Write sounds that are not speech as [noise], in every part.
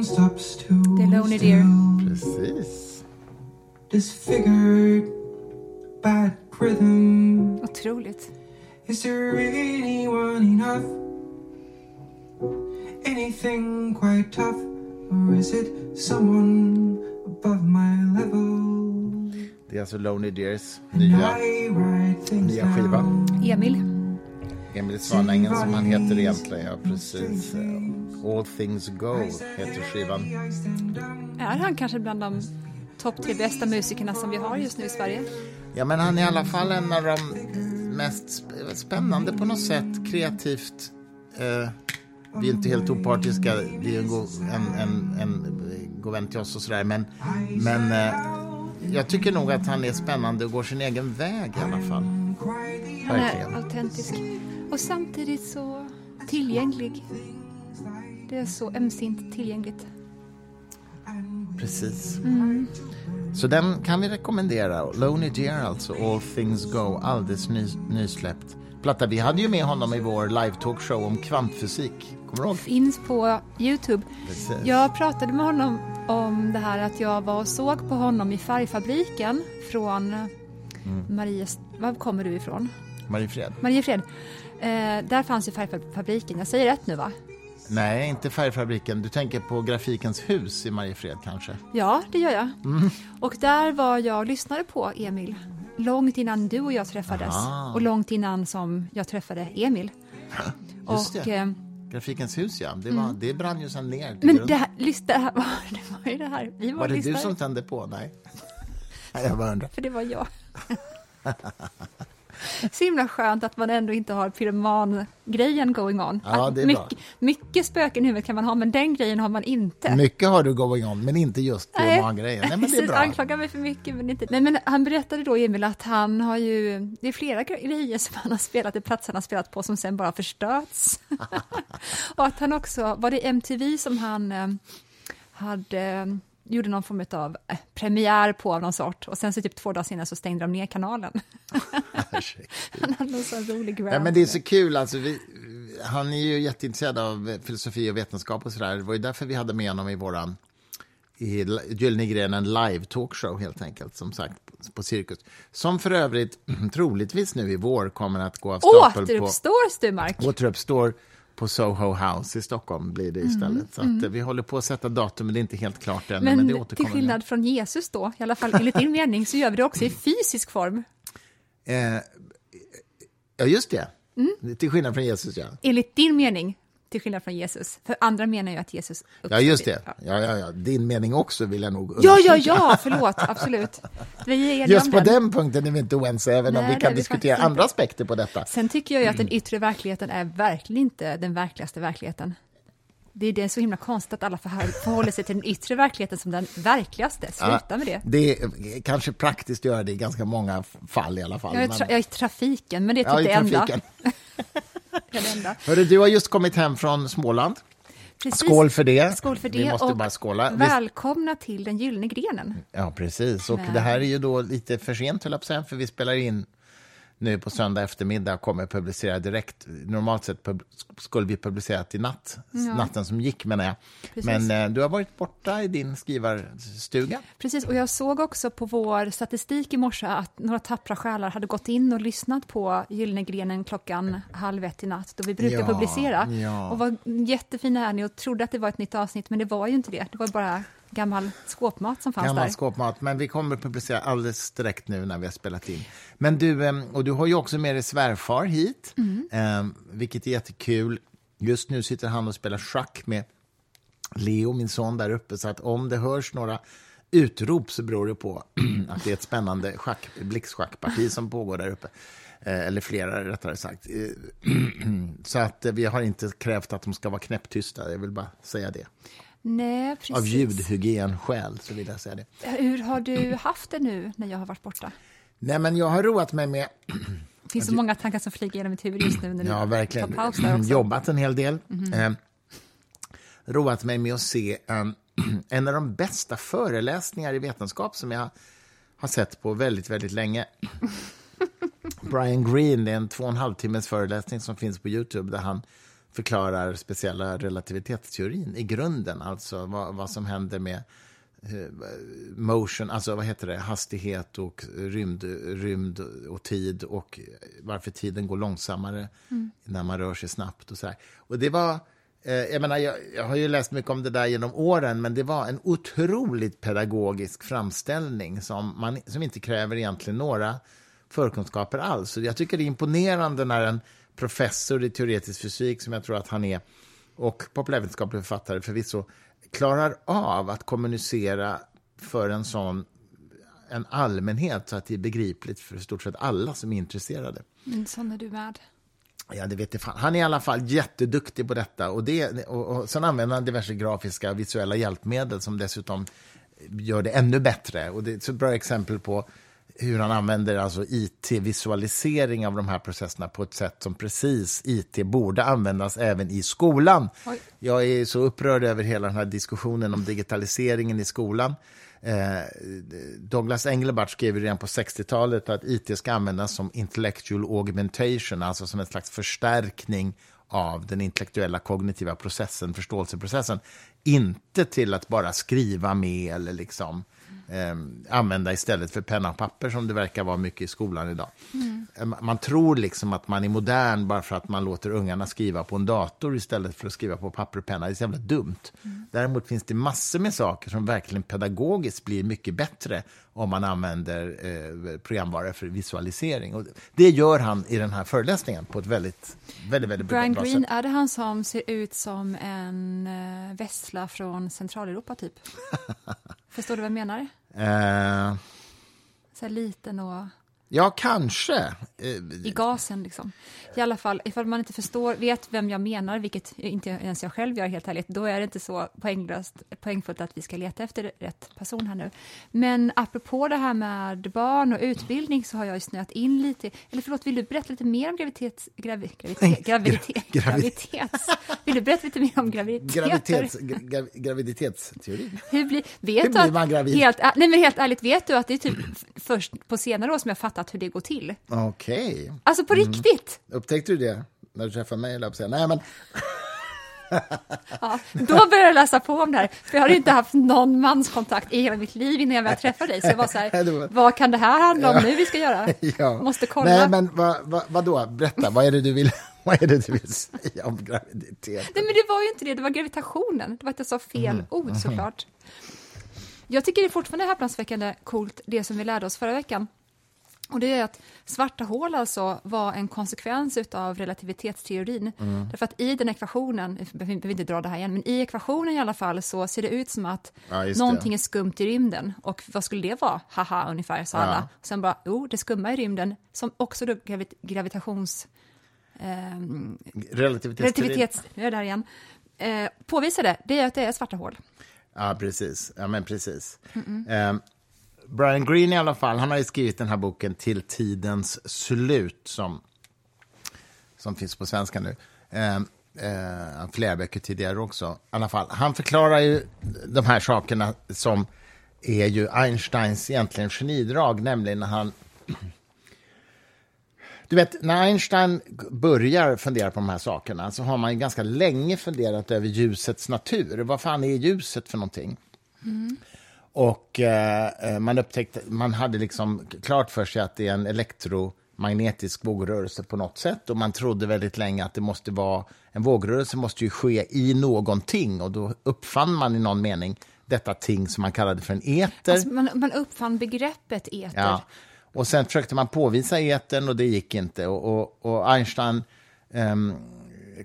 Det är Lonely Deer. Precis. Disfigured bad rhythm. Otroligt. Is there anyone enough? Anything quite tough? Or is it someone above my level? Det är alltså Lonely Deers And nya, I nya skiva. Emil. Emil Svanängen som han heter egentligen. Ja, precis. All things go heter skivan. Är han kanske bland de topp tre bästa musikerna som vi har just nu i Sverige? Ja, men han är i alla fall en av de mest sp- spännande på något sätt, kreativt. Eh, vi är inte helt opartiska, det är en, god, en, en, en god vän till oss och sådär, men, men eh, jag tycker nog att han är spännande och går sin egen väg i alla fall. Han är autentisk. Och samtidigt så tillgänglig. Det är så ömsint tillgängligt. Precis. Så den kan vi rekommendera. Lonely Deer alltså, All Things Go, alldeles ny, nysläppt. Platta, vi hade ju med honom i vår live-talkshow om kvantfysik. Kommer du ihåg? Finns på Youtube. Precis. Jag pratade med honom om det här att jag var och såg på honom i Färgfabriken från Maries... Var kommer du ifrån? Mariefred? Mariefred. Eh, där fanns ju Färgfabriken. Jag säger rätt nu va? Nej, inte Färgfabriken. Du tänker på Grafikens hus i Mariefred kanske? Ja, det gör jag. Och där var jag och lyssnade på Emil. Långt innan du och jag träffades. Aha. Och långt innan som jag träffade Emil. [laughs] Just och, det. eh, Grafikens hus, ja. Det, var, det brann ju sen ner. men grund. det här, lyssna, det var, [laughs] det var ju det här. Vi var, var det du som tände på? Nej. [laughs] Nej, jag bara undrar. För det var jag. [laughs] Så himla skönt att man ändå inte har pyroman-grejen going on. Ja, det är bra. mycket, mycket spöken i huvudet kan man ha, men den grejen har man inte. Mycket har du going on, men inte just pyroman-grejen. Nej, men det är bra. anklagar mig för mycket, men inte... Nej, men han berättade då, Emil, att han har ju... Det är flera grejer som han har spelat, det platser han har spelat på, som sen bara förstörts. [laughs] och att han också... Var det MTV som han eh, hade... eh, gjorde någon form av eh, premiär på av någon sort och sen så typ två dagar senare så stängde de ner kanalen. [laughs] han hade [laughs] någon sån rolig grab. Ja, men det är så kul. Alltså, vi, han är ju jätteintresserad av filosofi och vetenskap och sådär. Det var ju därför vi hade med honom i våran i Gyllene grenen live talkshow helt enkelt, som sagt, på, Cirkus. Som för övrigt [clears throat] troligtvis nu i vår kommer att gå av stapeln på... Återuppstår Sturmark? Återuppstår på Soho House i Stockholm blir det istället. Så att, eh, vi håller på att sätta datum, men det är inte helt klart ännu. Men, Men, det till återkommer. skillnad från Jesus då, i alla fall enligt din mening, så gör vi det också i fysisk form. Eh, ja, just det. Mm. Till skillnad från Jesus, ja. Enligt din mening, till skillnad från Jesus. För andra menar ju att Jesus Ja, just det. Ja. Ja, ja, ja. Din mening också vill jag nog Ja, ja, understryka. ja, [laughs] förlåt, absolut. Vi är Just om på den. den punkten är vi inte oense, även om Nej, vi det kan vi diskutera faktiskt andra aspekter på detta. Sen tycker jag ju att Mm. den yttre verkligheten är verkligen inte den verkligaste verkligheten. Det är det så himla konstigt att alla förhåller sig till den yttre verkligheten som den verkligaste. Sluta med det. Det är kanske praktiskt att göra det i ganska många fall i alla fall. Jag är, tra- jag är i trafiken, men det är typ ja, det enda. [laughs] Hörru, du har just kommit hem från Småland. Precis. Skål för det. Skål för det. Vi måste och bara skåla. Välkomna till den gyllene grenen. Ja, precis. Och Men- det här är ju då lite för sent, höll jag på att säga, för vi spelar in nu på söndag eftermiddag kommer publicera direkt. Normalt sett skulle vi publicerat i natt, natten som gick menar jag. Precis. Men eh, du har varit borta i din skrivarstuga. Precis, och jag såg också på vår statistik i morse att några tappra själar hade gått in och lyssnat på Gyllene grenen klockan halv ett i natt, då vi brukar Ja, publicera. ja. Och var jättefina är ni och trodde att det var ett nytt avsnitt, men det var ju inte det. Det var bara gammal skåpmat som fanns Gammal där. skåpmat, men vi kommer publicera alldeles direkt nu när vi har spelat in. Men du, eh, och du har ju också med dig svärfar hit, Mm. eh, vilket är jättekul. Just nu sitter han och spelar schack med Leo, min son, där uppe. Så att om det hörs några utrop så beror det på [clears throat] att det är ett spännande schack, blixtschackparti som pågår där uppe. Eh, Eller flera, rättare sagt. [clears throat] Så att vi har inte krävt att de ska vara knäpptysta, jag vill bara säga det. Nej, precis. Av ljudhygienskäl så vill jag säga det. Hur har du haft det nu när jag har varit borta? Nej, men jag har roat mig med Det finns så många tankar som flyger genom mitt huvud just nu när du Ja, verkligen. tar paus där [clears throat] också. Jobbat en hel del. Mhm. Eh, roat mig med att se eh, [clears throat] en av de bästa föreläsningar i vetenskap som jag har sett på väldigt, väldigt länge. [laughs] Brian Greene, det är en två och en halv timmes föreläsning som finns på Youtube där han förklarar speciella relativitetsteorin i grunden, alltså vad, vad som händer med eh, motion, alltså vad heter det, hastighet och rymd, rymd och tid och varför tiden går långsammare när man rör sig snabbt och så här. Och det var, eh, jag menar, jag, jag har ju läst mycket om det där genom åren, men det var en otroligt pedagogisk framställning som, man, som inte kräver egentligen några förkunskaper alls. Så jag tycker det är imponerande när en professor i teoretisk fysik, som jag tror att han är, och populärvetenskaplig författare förvisso, klarar av att kommunicera för en sån en allmänhet så att det är begripligt för stort sett alla som är intresserade. Mm, sån är du med. Ja, det vet jag fan. Han är i alla fall jätteduktig på detta. Och, det, och, och sen använder han diverse grafiska visuella hjälpmedel som dessutom gör det ännu bättre. Och det är ett så bra exempel på hur han använder alltså IT-visualisering av de här processerna på ett sätt som precis IT borde användas även i skolan. Oj. Jag är så upprörd över hela den här diskussionen om digitaliseringen i skolan. Eh, Douglas Engelbart skrev redan på 60-talet att IT ska användas som intellectual augmentation, alltså som en slags förstärkning av den intellektuella kognitiva processen, förståelseprocessen. Inte till att bara skriva med eller liksom eh, använda istället för penna och papper som det verkar vara mycket i skolan idag. Eh, Man tror liksom att man är modern bara för att man låter ungarna skriva på en dator istället för att skriva på papper och penna. Det är så jävla dumt. Däremot finns det massor med saker som verkligen pedagogiskt blir mycket bättre om man använder eh, programvara för visualisering. Och det gör han i den här föreläsningen på ett väldigt, väldigt, väldigt Brian bra Green, sätt. är det han som ser ut som en uh, vessla från Centraleuropa, typ? [laughs] Förstår du vad jag menar? Eh, Så här liten och ja, kanske. Eh, i gasen, liksom. I alla fall, ifall man inte förstår, vet vem jag menar, vilket inte ens jag själv gör helt ärligt, då är det inte så poänglöst, poängfullt att vi ska leta efter rätt person här nu. Men apropå det här med barn och utbildning så har jag ju snöat in lite, eller förlåt, vill du berätta lite mer om graviditets... Gravi, graviditet, graviditet, Gravi- graviditets... Vill du berätta lite mer om graviditeter? Graviditets, gra, graviditetsteori. Hur blir, vet Hur blir man gravid? Helt, nej men helt ärligt, vet du att det är typ först på senare år som jag fattat hur det går till? Okej. Alltså på riktigt! Upptäckte du det när du träffade mig? säga? Nej, men [laughs] Ja, då började jag läsa på om det här, för jag hade inte haft någon manskontakt i hela mitt liv innan jag träffade dig. Så jag var så här, [laughs] vad kan det här handla om nu vi ska göra? [laughs] ja. Måste kolla. Nej, men vad, vad, vadå? Berätta, vad är, det du vill, vad är det du vill säga om graviditet? Nej, men det var ju inte det, det var gravitationen. Det var att jag sa fel Mm. ord såklart. Jag tycker det är fortfarande häpnadsväckande coolt, det som vi lärde oss förra veckan. Och det är att svarta hål alltså var en konsekvens av relativitetsteorin. Mm. Därför att i den ekvationen, vi behöver inte dra det här igen, men i ekvationen i alla fall så ser det ut som att Ja, just det. någonting är skumt i rymden. Och vad skulle det vara? Haha, ungefär, sa Ja. alla. Och sen bara, jo, det skumma i rymden, som också då gravit- gravitations... ehm, Relativitetsteori. relativitet, nu är jag där igen, eh, påvisade, det är att det är svarta hål. Ja, precis. Ja, men precis. Ehm, Brian Greene i alla fall, han har ju skrivit den här boken Till tidens slut som, som finns på svenska nu. Eh, eh, flera böcker tidigare också. I alla fall, han förklarar ju de här sakerna som är ju Einsteins egentligen genidrag, nämligen när han du vet, när Einstein börjar fundera på de här sakerna så har man ju ganska länge funderat över ljusets natur. Vad fan är ljuset för någonting? Mm. Och eh, man upptäckte, man hade liksom klart för sig att det är en elektromagnetisk vågrörelse på något sätt och man trodde väldigt länge att det måste vara, en vågrörelse måste ju ske i någonting och då uppfann man i någon mening detta ting som man kallade för en eter. Alltså man, man uppfann begreppet eter. Ja. Och sen försökte man påvisa etern och det gick inte. Och, och, och Einstein, ehm,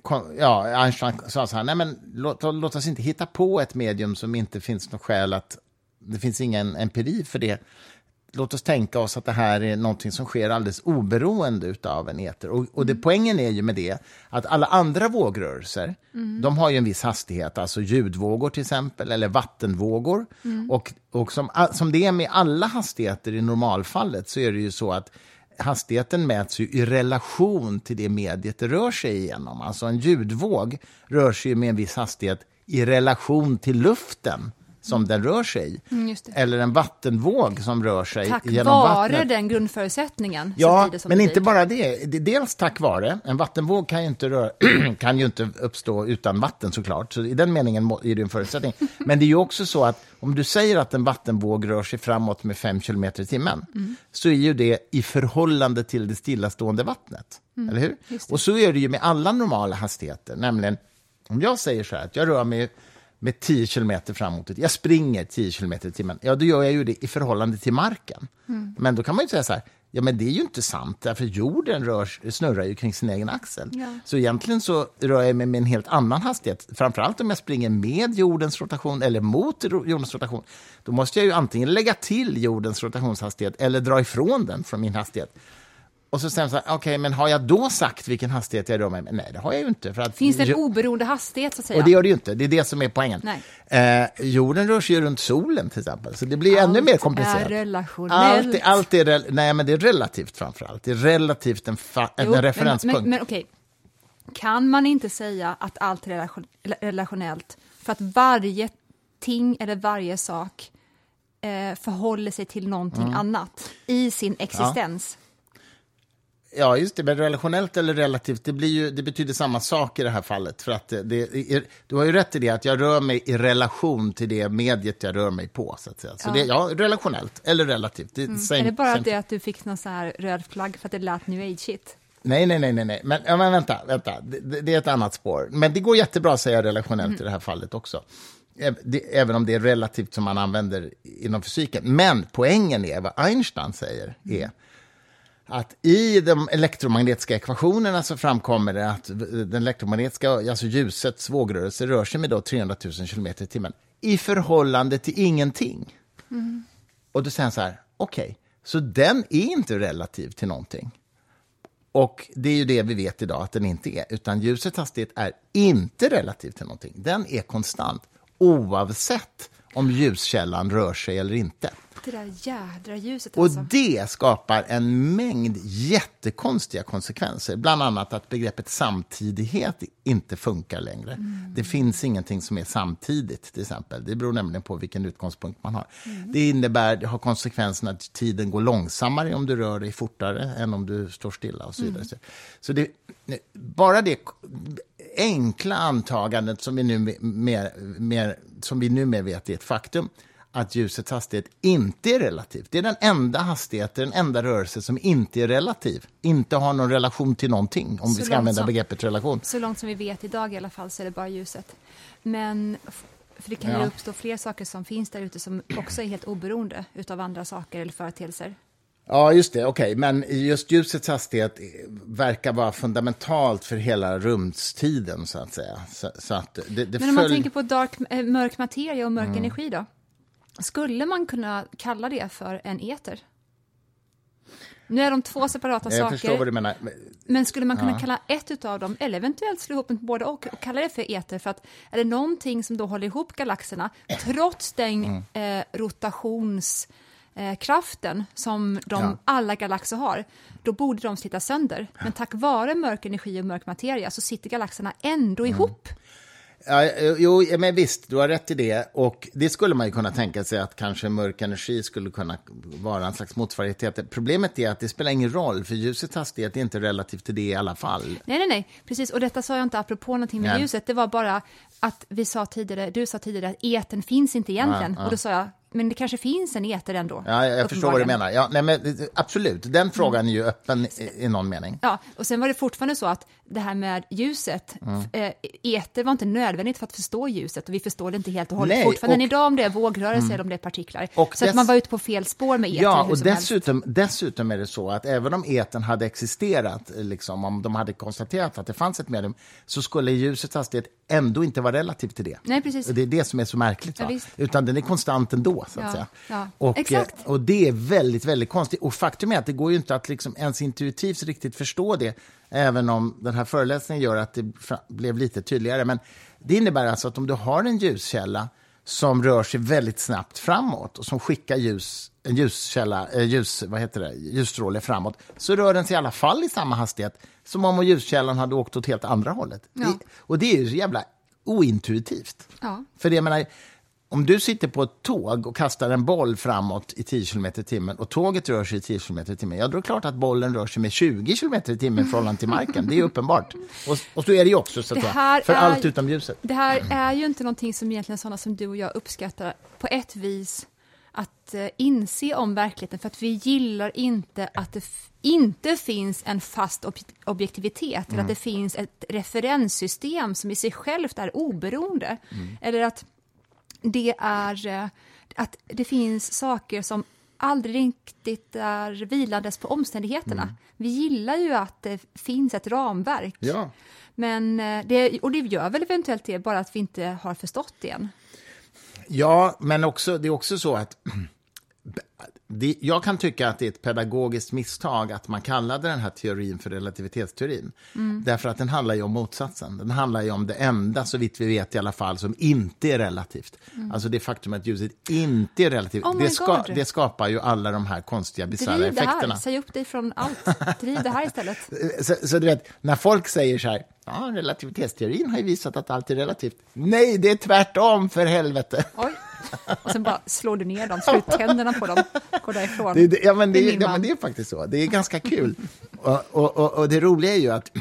kom, ja, Einstein sa så här, nej men låt, låt oss inte hitta på ett medium som inte finns något skäl att, det finns ingen empiri för det. Låt oss tänka oss att det här är någonting som sker alldeles oberoende av en eter. Och, och det, poängen är ju med det att alla andra vågrörelser, de har ju en viss hastighet, alltså ljudvågor till exempel, eller vattenvågor. Och, och som, som det är med alla hastigheter i normalfallet så är det ju så att hastigheten mäts ju i relation till det mediet det rör sig igenom. Alltså en ljudvåg rör sig med en viss hastighet i relation till luften som den rör sig i. Mm. Eller en vattenvåg som rör sig Tack genom vare vattnet. den grundförutsättningen Ja, men inte bara det. Dels tack vare. En vattenvåg kan ju inte, röra, [clears throat] kan ju inte uppstå utan vatten såklart. Så i den meningen är det en förutsättning. [laughs] Men det är ju också så att om du säger att en vattenvåg rör sig framåt med 5 km i timmen Mm. så är ju det i förhållande till det stillastående vattnet. Eller hur? Mm. just det. Och så är det ju med alla normala hastigheter. Nämligen, om jag säger så här att jag rör mig med 10 km framåt, jag springer 10 km i timmen, ja då gör jag ju det i förhållande till marken. Mm. Men då kan man ju säga så här, ja men det är ju inte sant, därför jorden rör, snurrar ju kring sin egen axel. Ja. Så egentligen så rör jag mig med en helt annan hastighet, framförallt om jag springer med jordens rotation eller mot jordens rotation. Då måste jag ju antingen lägga till jordens rotationshastighet eller dra ifrån den från min hastighet. Och så säger man så här, okej, men har jag då sagt vilken hastighet jag rör mig med? Nej, det har jag ju inte. För att Finns det en oberoende hastighet så att säga? och det gör det ju inte, det är det som är poängen. Eh, jorden rör sig ju runt solen till exempel, så det blir ännu mer komplicerat. är relationellt. Allt, är- allt är, rel- nej, men det är relativt framför allt. Det är relativt en, fa- Jo, en men- referenspunkt. Men, men, okej, kan man inte säga att allt är relation, relationellt för att varje ting eller varje sak eh, förhåller sig till någonting Mm. annat i sin existens? Ja, just det, men relationellt eller relativt, det, blir ju, det betyder samma sak i det här fallet. För att det, är, du har ju rätt i det, att jag rör mig i relation till det mediet jag rör mig på. Så att säga. Så Ja. det, ja, relationellt eller relativt. Det är same, är det bara same det att du fick någon så här röd flagg för att det lät new age-shit? Nej, nej, nej, nej, nej. Men, ja, men vänta, vänta. Det, det, är ett annat spår. Men det går jättebra att säga relationellt i det här fallet också. Även om det är relativt som man använder inom fysiken. Men poängen är, vad Einstein säger, är att i de elektromagnetiska ekvationerna så framkommer det att den elektromagnetiska, alltså ljusets vågrörelse rör sig med då 300 000 km i timmen i förhållande till ingenting. Och då säger han så här, okej, så den är inte relativ till någonting. Och det är ju det vi vet idag att den inte är, utan ljusets hastighet är inte relativ till någonting. Den är konstant, oavsett om ljuskällan rör sig eller inte. Det där jädra ljuset Och alltså. det skapar en mängd jättekonstiga konsekvenser. Bland annat att begreppet samtidighet inte funkar längre. Mm. Det finns ingenting som är samtidigt, till exempel. Det beror nämligen på vilken utgångspunkt man har. Mm. Det innebär, det har konsekvensen att tiden går långsammare om du rör dig fortare än om du står stilla och så vidare. Mm. Så det, bara det enkla antagandet som vi nu mer, mer, som vi numera vet är ett faktum, att ljusets hastighet inte är relativ. Det är den enda hastighet, den enda rörelse som inte är relativ. Inte har någon relation till någonting, om Så vi ska använda som- begreppet relation. Så långt som vi vet idag i alla fall så är det bara ljuset. Men för det kan ju Ja. uppstå fler saker som finns där ute som också är helt oberoende utav andra saker eller företeelser. Ja, just det. Okej, men just ljusets hastighet eh, verkar vara fundamentalt för hela rumstiden, så att säga. Så, så att det, det Men om man tänker på dark, äh, mörk materia och mörk Mm. energi då? Skulle man kunna kalla det för en eter? Nu är de två separata Jag förstår vad saker, du menar. men skulle man kunna Ja. kalla ett utav dem, eller eventuellt slå ihop båda och, och kalla det för eter? För att är det någonting som då håller ihop galaxerna, trots den Mm. eh, rotationskraften eh, kraften som de, Ja. alla galaxer har, då borde de slita sönder. Men tack vare mörk energi och mörk materia så sitter galaxerna ändå Mm. ihop. Ja, jo, ja, men visst, du har rätt i det. Och det skulle man ju kunna tänka sig att kanske mörk energi skulle kunna vara en slags motsvarighet till. det. Problemet är att det spelar ingen roll, för ljusets hastighet är inte relativt till det i alla fall. Nej, nej, nej, precis. Och detta sa jag inte apropå någonting med Nej. ljuset. Det var bara att vi sa tidigare, du sa tidigare att eten finns inte egentligen. Ja, ja. Och då sa jag, men det kanske finns en eter ändå. Ja, jag förstår vad du menar. Ja, nej, men, eh, absolut, den frågan är ju öppen i, i någon mening. Ja, och sen var det fortfarande så att det här med ljuset, Mm. eh, eter var inte nödvändigt för att förstå ljuset och vi förstår det inte helt och hållet Nej, fortfarande och- Mm. idag om det är vågrörelser eller om det är partiklar. Och så att dess- man var ute på fel spår med eter Ja, och helst. dessutom, dessutom är det så att även om eten hade existerat, eh, liksom, om de hade konstaterat att det fanns ett medium, så skulle ljusets hastighet ändå inte vara relativ till det. Nej, precis. Det är det som är så märkligt. Ja. Utan den är konstant ändå, så att Ja, säga. ja, Och, exakt. eh, och det är väldigt, väldigt konstigt. Och faktum är att det går ju inte att liksom ens intuitivt riktigt förstå det, även om den här föreläsningen gör att det blev lite tydligare. Men det innebär alltså att om du har en ljuskälla som rör sig väldigt snabbt framåt och som skickar ljus, en ljuskälla, eh, ljus, vad heter det, ljusstråle framåt, så rör den sig i alla fall i samma hastighet som om ljuskällan hade åkt åt helt andra hållet. Ja. Det, och det är ju så jävla ointuitivt. Ja. För det, jag menar, om du sitter på ett tåg och kastar en boll framåt i 10 km i timmen och tåget rör sig i 10 km i timmen, ja då är det klart att bollen rör sig med 20 km i timmen i förhållande till marken. Det är [laughs] uppenbart. Och, och så är det ju också, så att säga, för är- allt utom ljuset. Det här är ju inte någonting som egentligen sådana som du och jag uppskattar på ett vis att eh, inse om verkligheten, för att vi gillar inte att det inte finns en fast ob objektivitet, eller att det finns ett referenssystem som i sig självt är oberoende. Eller att det är eh, att det finns saker som aldrig riktigt är vilandes på omständigheterna. Vi gillar ju att det finns ett ramverk. Ja. Men eh, det, och det gör väl eventuellt det, bara att vi inte har förstått det än. Ja, men också, det är också så att [clears throat] det, jag kan tycka att det är ett pedagogiskt misstag att man kallade den här teorin för relativitetsteorin. Därför att den handlar ju om motsatsen. Den handlar ju om det enda, så vitt vi vet i alla fall, som inte är relativt. Alltså det faktum att ljuset inte är relativt. Oh det, ska, det skapar ju alla de här konstiga, bisarra effekterna. här, säg upp dig från allt. [laughs] Driv det här istället. Så, så du vet, när folk säger så här, ja, relativitetsteorin har ju visat att allt är relativt. Nej, det är tvärtom, för helvete. Oj. Och sen bara slår du ner dem, [laughs] slår ut tänderna på dem, går därifrån. Det, det, ja, men det, Det är ja, men det är faktiskt så. Det är ganska kul. och, och, och, och det roliga är ju att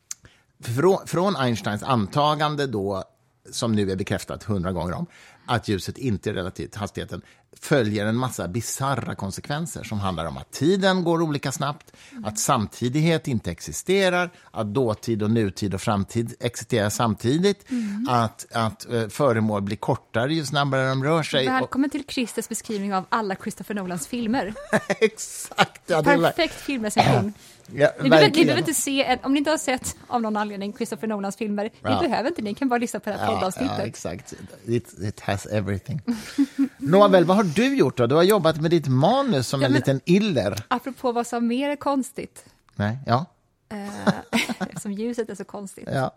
[clears throat] från, från Einsteins antagande då, som nu är bekräftat hundra gånger om, att ljuset inte är relativt hastigheten, följer en massa bizarra konsekvenser som handlar om att tiden går olika snabbt, att samtidighet inte existerar, att dåtid och nutid och framtid existerar samtidigt, att, att eh, föremål blir kortare ju snabbare de rör sig. Och, Välkommen till Christers beskrivning av alla Christopher Nolans filmer. [laughs] exakt! Ja, Perfekt filmrecension. Ja, Ni behöver, ni behöver inte se, en, om ni inte har sett av någon anledning Christopher Nolans filmer, Ja. ni behöver inte, ni kan bara lyssna på det här Ja, poddavsnittet. ja, exakt. It, it has everything. [laughs] Nåväl, vad har du gjort då? Du har jobbat med ditt manus som Ja, en men- liten iller. Apropå vad som mer är konstigt, Nej, ja, eh, [laughs] som ljuset är så konstigt. ja.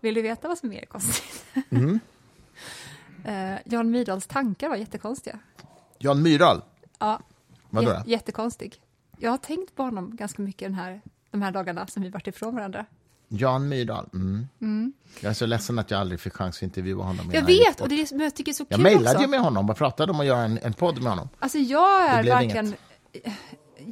Vill du veta vad som mer är konstigt? Mm. [laughs] eh, Jan Myrdals tankar var jättekonstiga. Jan Myrdal, Ja, vadå jä- då? jättekonstig. Jag har tänkt på honom ganska mycket den här, de här dagarna som vi varit ifrån varandra. Jan Myrdal. Mm. Jag är så ledsen att jag aldrig fick chans att intervjua honom. Jag vet, och det är det som jag tycker är så Jag kul mejlade också. ju med honom och pratade om att göra en, en podd med honom. Alltså jag Det är verkligen...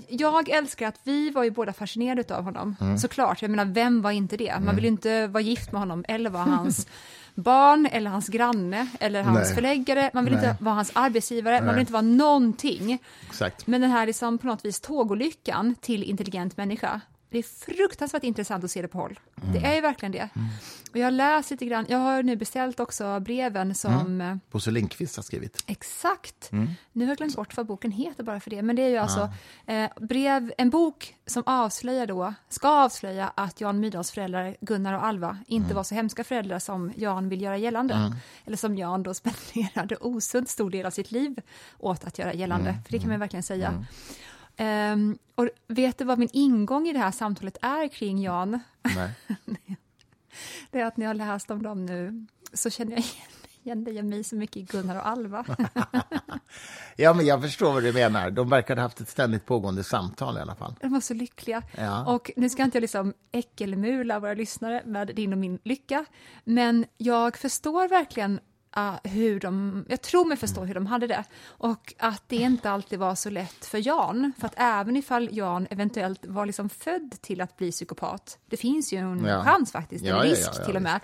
Jag älskar att vi var ju båda fascinerade av honom. Mm. Såklart, jag menar vem var inte det? Man vill ju inte vara gift med honom eller vara hans [laughs] barn eller hans granne eller hans Nej. förläggare. Man vill Nej. inte vara hans arbetsgivare, man Nej. vill inte vara någonting. Exakt. Men den här liksom på något vis tågolyckan till intelligent människa. Det är fruktansvärt intressant att se det på håll. Det är ju verkligen det. Och jag läst lite grann, jag har nu beställt också breven som eh, Bosse Lindqvist har skrivit. Exakt. Nu har jag glömt bort vad boken heter bara för det. Men det är ju alltså eh, brev, en bok som avslöjar då, ska avslöja att Jan Myrdals föräldrar Gunnar och Alva inte var så hemska föräldrar som Jan vill göra gällande. Eller som Jan då [laughs] spenderade osund stor del av sitt liv åt att göra gällande. För det kan man verkligen säga. Ehm, och vet du vad min ingång i det här samtalet är kring Jan? Nej. [laughs] Det är att när jag läst om dem nu så känner jag igen, igen dig och mig så mycket i Gunnar och Alva. [laughs] Ja, men jag förstår vad du menar. De verkar ha haft ett ständigt pågående samtal i alla fall. De var så lyckliga. Ja. Och nu ska inte jag liksom äckelmula våra lyssnare med din och min lycka, men jag förstår verkligen ah, hur de, jag tror mig förstå hur de hade det. Och att det inte alltid var så lätt för Jan, för att även ifall Jan eventuellt var liksom född till att bli psykopat, det finns ju en Ja. chans faktiskt, Ja, en risk ja, till och med.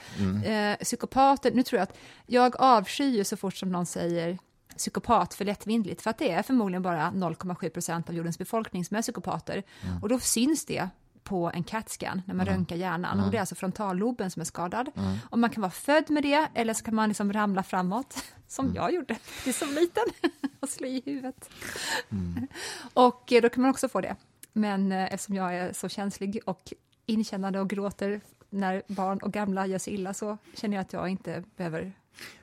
Eh, psykopater, nu tror jag att jag avskyr så fort som någon säger psykopat för lättvindigt, för att det är förmodligen bara 0,7 procent av jordens befolkning som är psykopater. Och då syns det på en CAT-scan när man röntgar hjärnan. Och det är alltså frontalloben som är skadad. Och man kan vara född med det, eller så kan man liksom ramla framåt, [laughs] som jag gjorde, det är som liten, [laughs] och slå i huvudet. [laughs] Och eh, då kan man också få det. Men eh, eftersom jag är så känslig och inkännande och gråter när barn och gamla gör sig illa så känner jag att jag inte behöver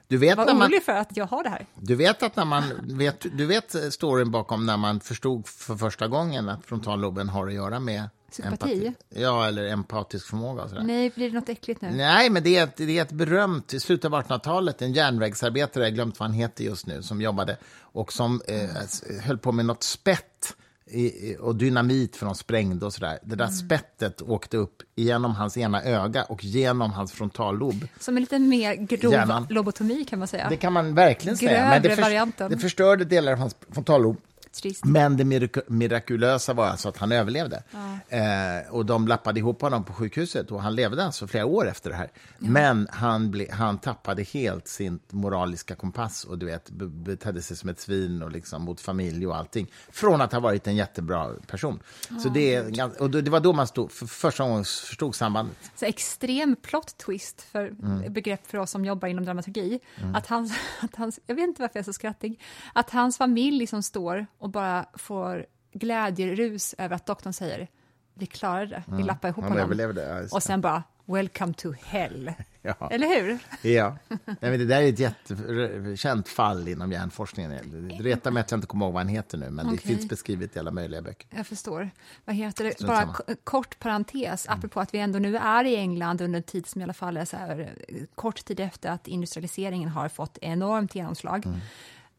Du vet, man, orolig för att jag har det här. du vet att när man vet, du vet storyn bakom när man förstod för första gången att frontalloben har att göra med Psykopati? empati. Ja, eller empatisk förmåga och sådär. Nej, blir det något äckligt nu? Nej, men det är, ett, det är ett berömt, i slutet av 1800-talet, en järnvägsarbetare, jag har glömt vad han heter just nu, som jobbade och som eh, höll på med något spett i, och dynamit för de sprängde och sådär. Det där Mm. spettet åkte upp genom hans ena öga och genom hans frontallob. Som en lite mer grov Hjärnan. lobotomi kan man säga. Det kan man verkligen säga. Grövre Men det, varianten. det förstörde delar av hans frontallob. Trist. Men det mirak- mirakulösa var alltså att han överlevde. Eh, och de lappade ihop honom på sjukhuset och han levde alltså flera år efter det här. Men han, han tappade helt sin moraliska kompass och du vet, be- betedde sig som ett svin och liksom mot familj och allting. Från att ha varit en jättebra person. Så det, är, och det var då man stod, för första gången förstod sambandet. Så extrem plot twist för Mm. begrepp för oss som jobbar inom dramaturgi. Att hans, [laughs] att hans, jag vet inte varför jag är så skrattig. Att hans familj liksom står och bara får glädjerus över att doktorn säger vi klarade det, vi lappade ihop Han honom. överlevde. Och det. sen bara welcome to hell. [laughs] Ja. Eller hur? Ja, Nej, men det där är ett jättekänt fall inom hjärnforskningen. Det retar mig att jag inte kommer ihåg vad han heter nu, men det Okej. finns beskrivet i alla möjliga böcker. Jag förstår. Vad heter det? Bara samma. kort parentes, apropå att vi ändå nu är i England under en tid som i alla fall är så här, kort tid efter att industrialiseringen har fått enormt genomslag.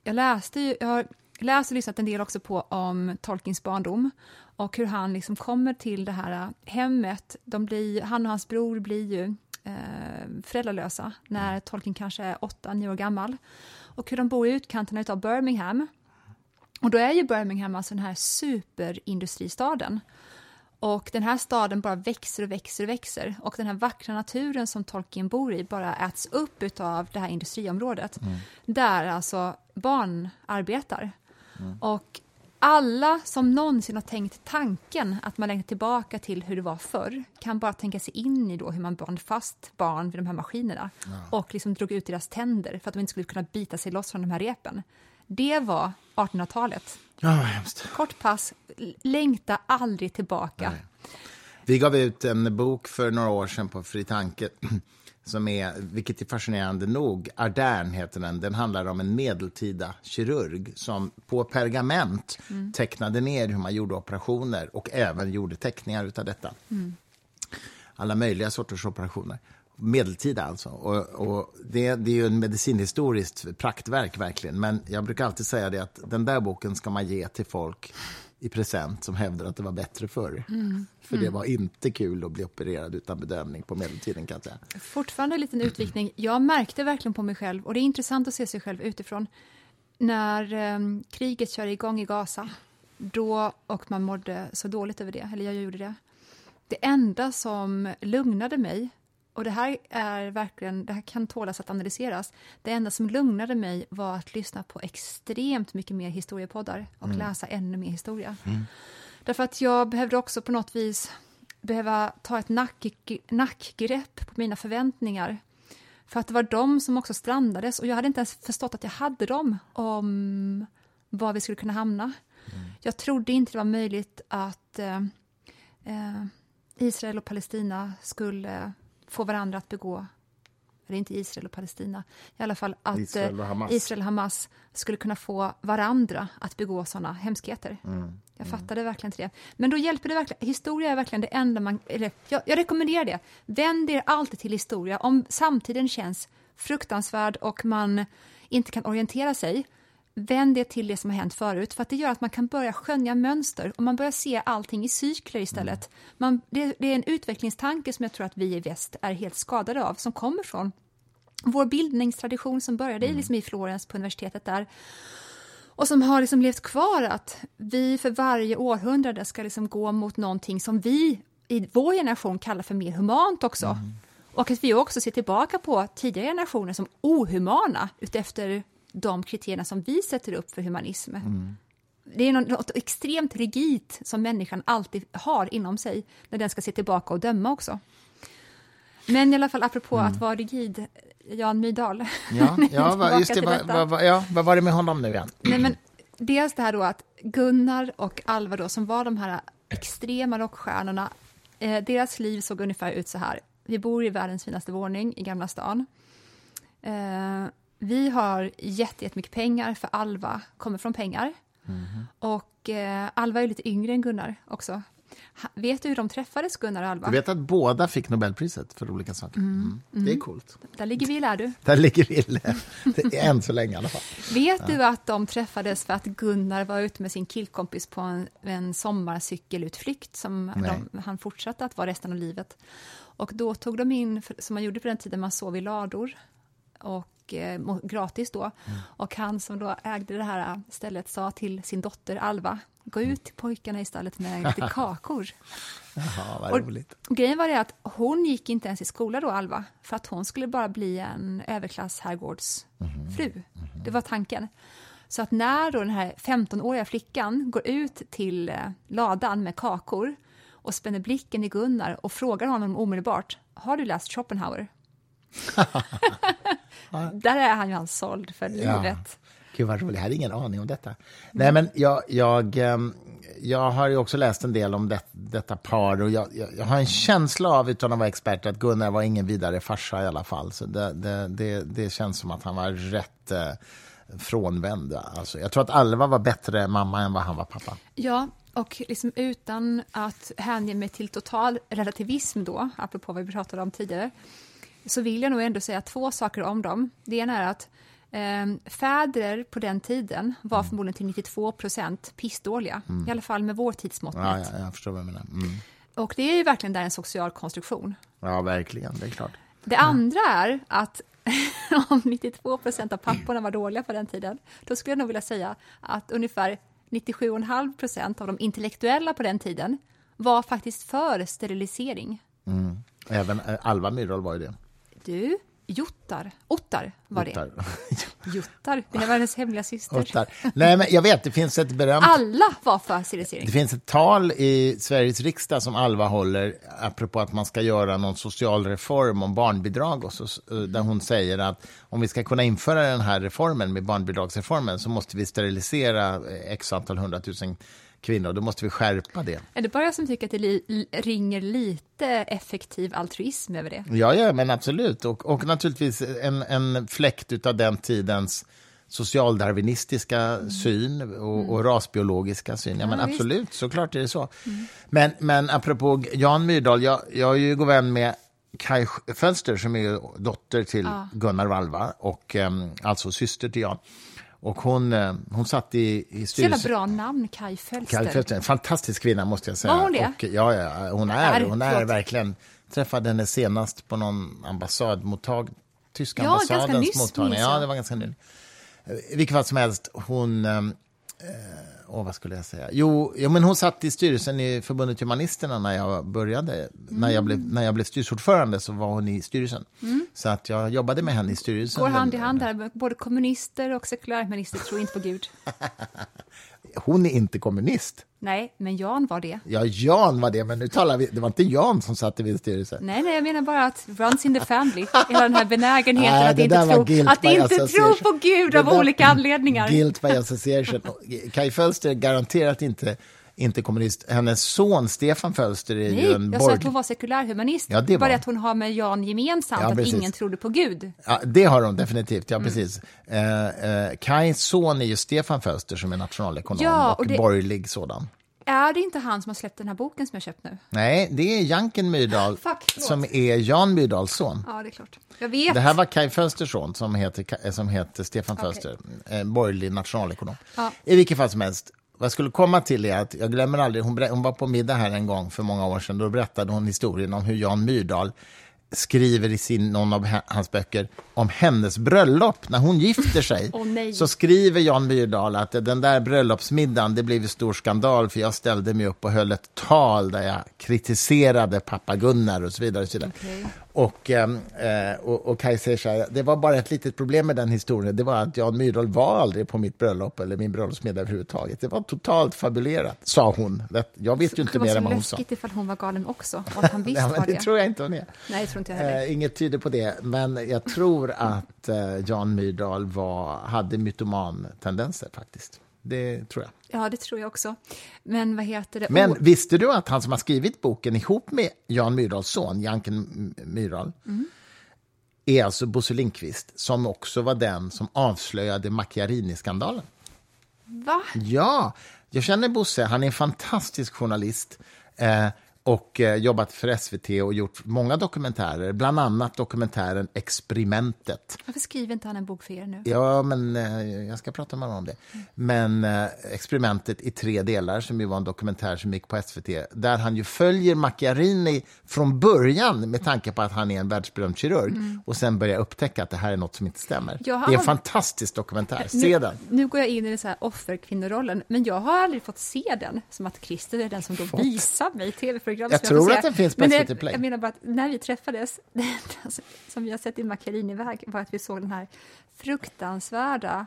Jag läste ju, jag har läst och lyssnat en del också på om Tolkiens barndom och hur han liksom kommer till det här hemmet. De blir, han och hans bror blir ju eh, föräldralösa när Tolkien kanske är åtta, nio år gammal. Och hur de bor i utkanterna av Birmingham. Och då är ju Birmingham alltså den här superindustristaden. Och den här staden bara växer och växer och växer. Och den här vackra naturen som Tolkien bor i bara äts upp av det här industriområdet. Där alltså barn arbetar. Och alla som någonsin har tänkt tanken att man längtar tillbaka till hur det var förr kan bara tänka sig in i då hur man band fast barn vid de här maskinerna och liksom drog ut deras tänder för att de inte skulle kunna bita sig loss från de här repen. Det var 1800-talet. Ja. Kort pass, längta aldrig tillbaka. Nej. Vi gav ut en bok för några år sedan på Fri Tanke som är, vilket är fascinerande nog, Ardern heter den. Den handlar om en medeltida kirurg som på pergament tecknade ner hur man gjorde operationer och även gjorde teckningar utav detta. Alla möjliga sorters operationer. Medeltida alltså. Och, och det, det är ju en medicinhistoriskt praktverk verkligen. Men jag brukar alltid säga det att den där boken ska man ge till folk i present som hävdar att det var bättre förr. För det var inte kul att bli opererad utan bedövning på medeltiden kan jag säga. Fortfarande en liten utvikning. Jag märkte verkligen på mig själv, och det är intressant att se sig själv utifrån, när eh, kriget kör igång i Gaza, då, och man mådde så dåligt över det, eller jag gjorde det. Det enda som lugnade mig, och det här, är verkligen, det här kan tålas att analyseras, det enda som lugnade mig var att lyssna på extremt mycket mer historiepoddar och läsa ännu mer historia. Därför att jag behövde också på något vis behöva ta ett nack, nackgrepp på mina förväntningar. För att det var de som också strandades och jag hade inte ens förstått att jag hade dem om var vi skulle kunna hamna. Jag trodde inte det var möjligt att eh, eh, Israel och Palestina skulle få varandra att begå, eller inte Israel och Palestina, i alla fall att Israel och eh, Hamas. Israel och Hamas skulle kunna få varandra att begå sådana hemskheter. Mm. Jag fattade verkligen inte det. Men då hjälper det verkligen. Historia är verkligen det enda man... Eller, jag, jag rekommenderar det. Vänd er alltid till historia. Om samtiden känns fruktansvärd och man inte kan orientera sig, vänd er till det som har hänt förut. För att det gör att man kan börja skönja mönster och man börjar se allting i cykler istället. Man, det, det är en utvecklingstanke som jag tror att vi i väst är helt skadade av, som kommer från vår bildningstradition som började i liksom i Florens på universitetet där och som har liksom levt kvar att vi för varje århundrade ska liksom gå mot någonting som vi i vår generation kallar för mer humant också. Och att vi också ser tillbaka på tidigare generationer som ohumana utefter de kriterierna som vi sätter upp för humanism. Det är något, extremt rigidt som människan alltid har inom sig när den ska se tillbaka och döma också. Men i alla fall apropå att vara rigid, Jan Myrdal. Ja, [laughs] ja just det, vad, vad, ja, vad var det med honom nu igen? Nej, men dels det här då att Gunnar och Alva då, som var de här extrema rockstjärnorna, eh, deras liv såg ungefär ut så här. Vi bor i världens finaste våning i Gamla stan. Eh, vi har jätte- jättemycket pengar, för Alva kommer från pengar. Och eh, Alva är lite yngre än Gunnar också. Ha- Vet du hur de träffades, Gunnar och Alva? Du vet att båda fick Nobelpriset för olika saker. Mm. Det är coolt. Där ligger vi, lär du. Där ligger vi. Det är än så länge i alla fall. Vet du att de träffades för att Gunnar var ute med sin killkompis på en, en sommarcykelutflykt som de, han fortsatte att vara resten av livet. Och då tog de in, för- som man gjorde på den tiden, man sov i lador och eh, må- gratis då. Mm. Och han som då ägde det här stället sa till sin dotter Alva, gå ut till pojkarna i stallet med [laughs] lite kakor. Jaha, vad Och- roligt. Och grejen var det att hon gick inte ens i skola då, Alva, för att hon skulle bara bli en överklass herrgårdsfru. Det var tanken. Så att när då den här 15-åriga flickan går ut till eh, ladan med kakor och spänner blicken i Gunnar och frågar honom omedelbart, har du läst Schopenhauer? [laughs] [laughs] Där är han ju hans såld för livet. Gud vad roligt, jag hade ingen aning om detta. Nej, men jag, jag, ehm, jag har ju också läst en del om det, detta par och jag, jag, jag har en känsla av, utan att vara expert, att Gunnar var ingen vidare farsa i alla fall. Så det, det, det, det känns som att han var rätt eh, frånvänd. Alltså, jag tror att Alva var bättre mamma än vad han var pappa. Ja, och liksom utan att hänge mig till total relativism då, apropå vad vi pratade om tidigare, så vill jag nog ändå säga två saker om dem. Det ena är att eh, fäder på den tiden var förmodligen till 92 procent pissdåliga, i alla fall med vår tidsmått Ja, ja, jag förstår vad du menar. Mm. Och det är ju verkligen där en social konstruktion. Ja, verkligen, det är klart. Det andra är att [laughs] om 92 procent av papporna var dåliga på den tiden, då skulle jag nog vilja säga att ungefär 97,5 procent av de intellektuella på den tiden var faktiskt för sterilisering. Även eh, Alva Myrdal var ju det. Du, Jottar, Ottar var det. Ottar. [laughs] Jottar, mina världens hemliga syster. Ottar. Nej, men jag vet, det finns ett berömt Alla var för sterilisering. Det finns ett tal i Sveriges riksdag som Alva håller apropå att man ska göra någon social reform om barnbidrag och så, där hon säger att om vi ska kunna införa den här reformen med barnbidragsreformen så måste vi sterilisera eh, x antal hundratusen kvinnor. Då måste vi skärpa det. Är det bara jag som tycker att det li- ringer lite effektiv altruism över det? Ja, ja men absolut. Och, och naturligtvis en, en fläkt av den tidens socialdarwinistiska syn och, och rasbiologiska syn. Ja, men Ja, visst. absolut, såklart är det så. Men, men apropå Jan Myrdal, jag, jag är ju god vän med Kaj Fölster som är dotter till Gunnar Valva och um, alltså syster till Jan. Och hon, eh, hon satt i, i Så styrelsen. bra namn, Kaj Fölster. Kaj Fölster, en fantastisk kvinna måste jag säga. Var hon det? Och, ja, ja, hon är, hon är verkligen. Träffade henne senast på någon ambassadmottag, tyska Ja, ambassadens mottagning. Ja, det var ganska nyligen. Eh, I vilket fall som helst, hon... Eh, åh, vad skulle jag säga? Jo, jo, men hon satt i styrelsen i Förbundet Humanisterna när jag började. När, jag blev, när jag blev styrelseordförande så var hon i styrelsen. Så att jag jobbade med henne i styrelsen. Går hand i hand här, både kommunister och sekulärhumanister tror inte på Gud. [laughs] Hon är inte kommunist. Nej, men Jan var det. Ja, Jan var det, men nu talar vi... Det var inte Jan som satt i min styrelse. Nej, nej, jag menar bara att runs in the family. Hela den här benägenheten Nej, att, inte tro, att inte tro på Gud Det av olika anledningar. Guilt by association. Kaj Fölster garanterat inte, inte kommunist. Hennes son Stefan Fölster är ju en Nej, jag sa att hon var sekulärhumanist. Ja, det var bara att hon har med Jan gemensamt Ja, att precis. ingen trodde på Gud. Ja, det har hon definitivt, Mm. ja precis. Eh, eh, Kajs son är ju Stefan Fölster som är nationalekonom Ja, och, och det- borgerlig sådan. Är det inte han som har släppt den här boken som jag köpt nu? Nej, det är Janken Myrdal [laughs] Fuck, som är Jan Myrdals son. Ja, det är klart. Jag vet. Det här var Kaj Fölsters son som heter, som heter Stefan Okej. Fölster, eh, borgerlig nationalekonom. Ja. I vilket fall som helst, vad jag skulle komma till är att jag glömmer aldrig, hon, hon var på middag här en gång för många år sedan, då berättade hon historien om hur Jan Myrdal skriver i sin, någon av hans böcker om hennes bröllop. När hon gifter sig [laughs] nej. så skriver Jan Myrdal att den där bröllopsmiddagen, det blev en stor skandal för jag ställde mig upp och höll ett tal där jag kritiserade pappa Gunnar och så vidare. Och, så vidare. Okej. Och, ehm, eh, och, och Kaj säger så här, det var bara ett litet problem med den historien, det var att Jan Myrdal var aldrig på mitt bröllop eller min bröllopsmiddag överhuvudtaget. Det var totalt fabulerat, sa hon. Det- Jag vet ju inte det mer så än vad hon sa. läskigt ifall hon var galen också och att han [laughs] visst Nej, var det det. tror jag inte hon är. Nej, det tror inte jag heller. Eh, inget tyder på det, men jag tror att eh, Jan Myrdal var, hade mytoman-tendenser faktiskt. Det tror jag. Ja, det tror jag också. Men vad heter det? Men visste du att han som har skrivit boken ihop med Jan Myrdals son, Janken Myrdal, är alltså Bosse Lindqvist, som också var den som avslöjade Macchiarini-skandalen. va? Ja, jag känner Bosse. Han är en fantastisk journalist. Eh, och eh, jobbat för SVT och gjort många dokumentärer, bland annat dokumentären Experimentet. Varför skriver inte han en bok för er nu? Ja, men eh, jag ska prata med honom om det. Men eh, Experimentet i tre delar, som ju var en dokumentär som gick på SVT, där han ju följer Macchiarini från början med tanke på att han är en världsberömd kirurg och sen börjar upptäcka att det här är något som inte stämmer. Det är en fantastisk dokumentär. Se nu, den. Nu går jag in i den så här offerkvinnorollen, men jag har aldrig fått se den. Som att Christer är den som då Fått? visar mig tv-program. Jag tror se. att den finns på SVT Play. Jag menar bara att när vi träffades, [laughs] det enda som vi har sett i Macchiarini-väg var att vi såg den här fruktansvärda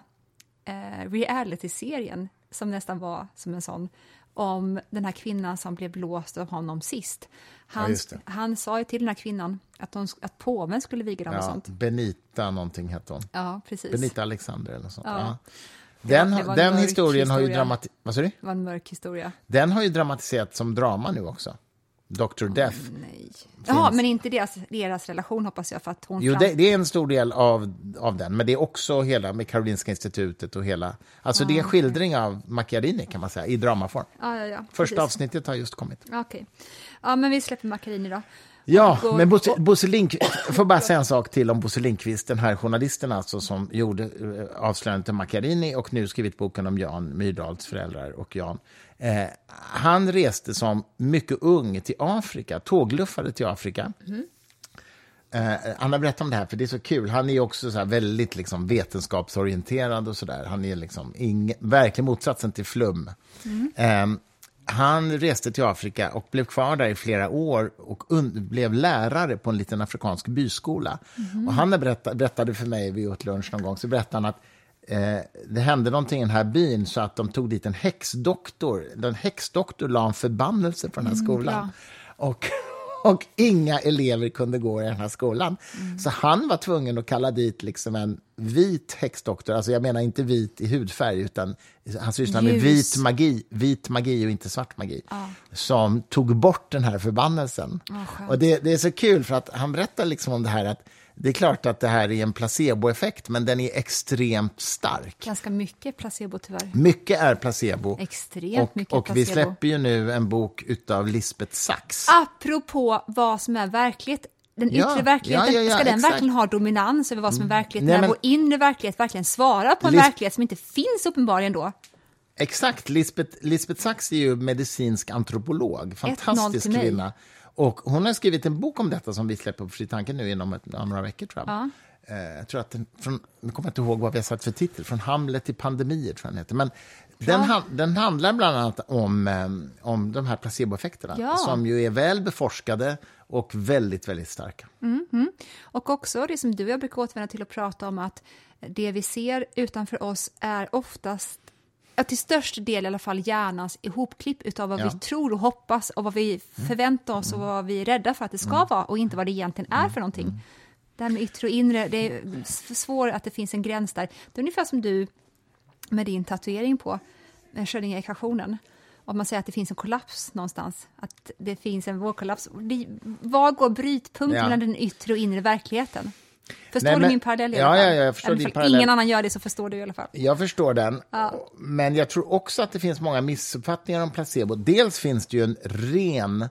eh, reality-serien som nästan var som en sån om den här kvinnan som blev blåst av honom sist. Han, det. han sa ju till den här kvinnan att, de, att påven skulle viga dem och Ja, sånt. Benita någonting hette hon. Ja, precis. Benita Alexander eller något sånt. Ja. Ja. Den, den mörk historien har ju historia. dramati- Vad du? Det var en mörk historia. Den har ju dramatiserats som drama nu också. Dr. Death. Nej. Jaha, men inte deras, deras relation hoppas jag, för att hon Jo, det, det är en stor del av, av den, men det är också hela med Karolinska institutet och hela... Alltså det är en skildring av Macchiarini kan man säga, i dramaform. Ja, ja, ja. Första avsnittet har just kommit. Ja, Okej. Ja, men vi släpper Macchiarini då. Ja, Och- men Bosse, Bosse Lindqvist, [coughs] jag får bara säga en sak till om Bosse Lindqvist, den här journalisten alltså som gjorde eh, avslöjandet om Macchiarini och nu skrivit boken om Jan Myrdals föräldrar och Jan. Eh, han reste som mycket ung till Afrika, tågluffade till Afrika. Eh, Anna, berätta om det här, för det är så kul. Han är också så väldigt liksom, vetenskapsorienterad och sådär. Han är liksom ing, verkligen motsatsen till flum. Eh, han reste till Afrika och blev kvar där i flera år och blev lärare på en liten afrikansk byskola. Och han har berättat, berättade för mig, vi åt lunch någon gång, så berättade han att eh, det hände någonting i den här byn så att de tog dit en häxdoktor. Den häxdoktor la en förbannelse på den här skolan. Och, [laughs] och inga elever kunde gå i den här skolan. Så han var tvungen att kalla dit liksom en vit häxdoktor. Alltså jag menar inte vit i hudfärg, utan han sysslar med vit magi, vit magi och inte svart magi. Som tog bort den här förbannelsen. skönt. och det, det är så kul, för att han berättar liksom om det här att det är klart att det här är en placeboeffekt, men den är extremt stark. Ganska mycket placebo tyvärr. Mycket är placebo. Extremt och, mycket och vi placebo. släpper ju nu en bok utav Lisbeth Sachs. Apropå vad som är verklighet. Den yttre Ja, verkligheten, ja, ja, ska den exakt. verkligen ha dominans över vad som är verklighet? Nej, när men- vår inre verklighet verkligen svarar på en Lis- verklighet som inte finns uppenbarligen då? Exakt. Lisbeth, Lisbeth Sachs är ju medicinsk antropolog. Fantastisk till mig. Och hon har skrivit en bok om detta som vi släpper på Fri Tanke nu inom ett, ja, några veckor. Tror jag. Eh, jag tror att den, från, nu kommer jag inte ihåg vad vi har satt för titel. Från Hamlet till pandemier, tror jag den heter. Men den, han, den handlar bland annat om, eh, om de här placeboeffekterna Ja. som ju är väl beforskade och väldigt, väldigt starka. Och också det som du och jag brukar återvända till att prata om att det vi ser utanför oss är oftast att till störst del i alla fall hjärnans ihopklipp utav vad Ja. vi tror och hoppas och vad vi förväntar oss och vad vi är rädda för att det ska vara och inte vad det egentligen är för någonting. Det här med yttre och inre, det är svårt att det finns en gräns där. Det är ungefär som du med din tatuering på eh, Schrödinger-ekvationen. Om man säger att det finns en kollaps någonstans, att det finns en vågkollaps. Var går brytpunkten Ja. mellan den yttre och inre verkligheten? Förstår Nej, du men- min parallell i Ja, alla fall? ja, ja, jag förstår din parallell. Ingen annan gör det så förstår du i alla fall. Jag förstår den, men jag tror också att det finns många missuppfattningar om placebo. Dels finns det ju en ren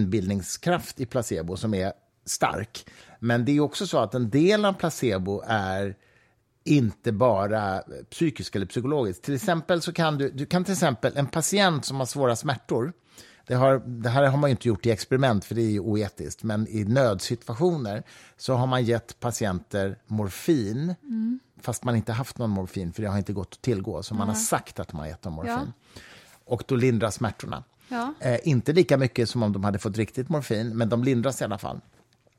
inbildningskraft i placebo som är stark. Men det är också så att en del av placebo är inte bara psykisk eller psykologisk. Till exempel så kan du, du kan till exempel en patient som har svåra smärtor, det, har, det här har man inte gjort i experiment för det är ju oetiskt, men i nödsituationer så har man gett patienter morfin fast man inte haft någon morfin för det har inte gått att tillgå, så man har sagt att man har gett dem morfin. Och då lindras smärtorna. Ja. Eh, inte lika mycket som om de hade fått riktigt morfin, men de lindras i alla fall.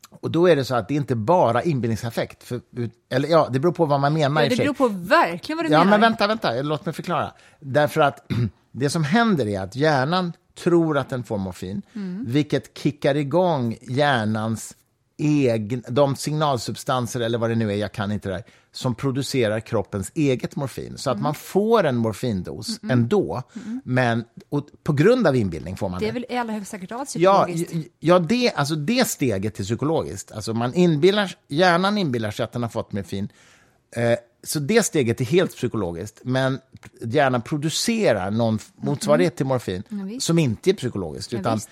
Och då är det så att det inte bara inbildningseffekt. För, eller ja, det beror på vad man menar. Ja, det beror på verkligen vad du Ja, menar. men vänta, vänta, låt mig förklara. Därför att [clears throat] det som händer är att hjärnan tror att den får morfin, Mm. vilket kickar igång hjärnans egen, de signalsubstanser, eller vad det nu är, jag kan inte det där, som producerar kroppens eget morfin. Så att Mm. man får en morfindos ändå, men och på grund av inbildning får man Det det. är väl i allra högsta grad Ja, psykologiskt? j- ja det, alltså det steget är psykologiskt. Alltså man inbillar, hjärnan inbillar sig att den har fått morfin. Eh, så det steget är helt psykologiskt, men hjärnan producerar någon motsvarighet till morfin Ja, visst. som inte är psykologiskt. Ja, Utan, visst.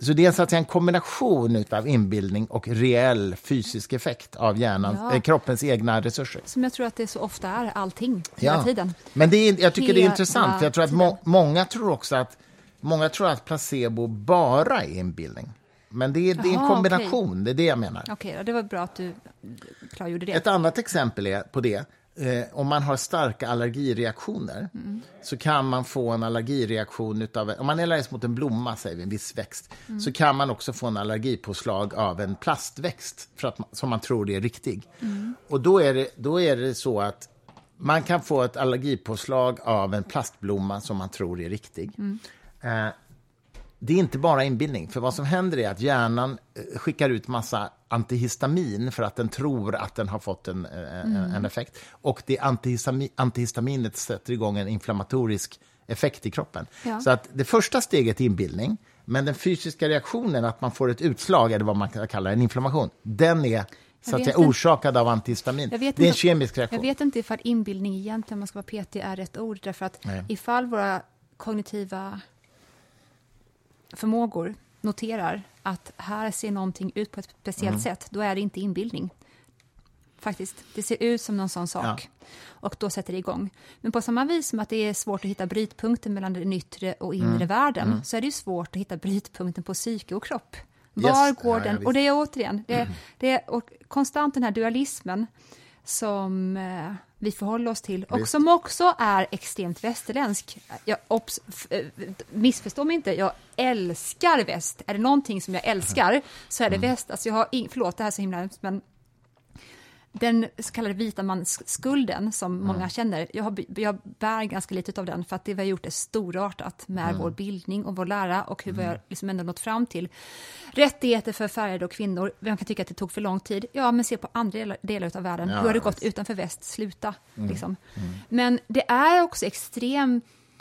så det är så att en kombination av inbildning och reell fysisk effekt av hjärnan, Ja. eh, kroppens egna resurser. Som jag tror att det så ofta är, allting, hela tiden. Men det är, jag tycker det är Hela intressant, för jag tror att må, många tror också att Många tror att placebo bara är inbildning. Men det är, det är en kombination, det är det jag menar. Okej, då, det var bra att du klargjorde det. Ett annat exempel är på det, eh, om man har starka allergireaktioner så kan man få en allergireaktion utav, om man är allergisk mot en blomma, säger vi, en viss växt, så kan man också få en allergipåslag av en plastväxt för att, som man tror är riktig. Och då är, det, då är det så att man kan få ett allergipåslag av en plastblomma som man tror är riktig. Eh, det är inte bara inbildning, för vad som händer är att hjärnan eh, skickar ut massa antihistamin för att den tror att den har fått en, eh, en- en effekt. Och det antihistami, antihistaminet sätter igång en inflammatorisk effekt i kroppen. Ja. Så att det första steget är inbildning, men den fysiska reaktionen, att man får ett utslag, eller vad man kan kalla en inflammation, den är så att säga, orsakad av antihistamin. Det är en inte- kemisk reaktion. Jag vet inte ifall inbildning egentligen, om man ska vara petig, är rätt ord. Därför att Nej. ifall våra kognitiva förmågor noterar att här ser någonting ut på ett speciellt Mm. sätt, då är det inte inbildning. Faktiskt. Det ser ut som någon sån sak. Och då sätter det igång. Men på samma vis som att det är svårt att hitta brytpunkten mellan den yttre och Mm. inre världen, så är det ju svårt att hitta brytpunkten på psyke och kropp. Var Yes. går Ja, ja, den? visst. och det är återigen, det, det är och konstant den här dualismen som eh, vi förhåller oss till och Visst. som också är extremt västerländsk. Jag, obs, eh, missförstå mig inte, jag älskar väst. Är det någonting som jag älskar så är det Mm. väst. Alltså jag har förlåt, det här är så himla hemskt, men den så kallade vita mansskulden som Mm. många känner, jag, har, jag bär ganska lite av den för att det vi har gjort är storartat med Mm. vår bildning och vår lära och hur vi har liksom ändå nått fram till rättigheter för färgade och kvinnor. Vem kan tycka att det tog för lång tid? Ja, men se på andra delar- av världen. Ja, hur har det gått. Mm. utanför väst? Sluta. Liksom. Men det är också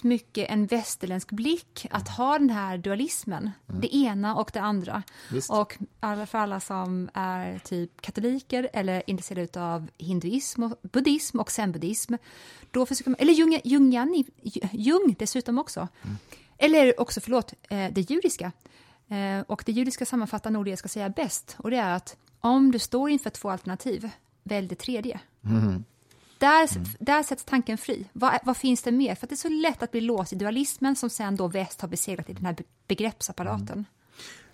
extremt mycket en västerländsk blick att ha den här dualismen, det ena och det andra. Mm. Visst. Och alla, för alla som är typ katoliker eller intresserade av hinduism, och buddhism och zen-buddhism, då försöker man, eller Jung, Jungian, Jung dessutom också, eller också, förlåt, eh, det judiska. Eh, och det judiska sammanfattar nog det jag ska säga bäst, och det är att om du står inför två alternativ, välj det tredje. Där, där sätts tanken fri. Vad, vad finns det mer? För att det är så lätt att bli låst i dualismen som sen då väst har beseglat i den här be- begreppsapparaten.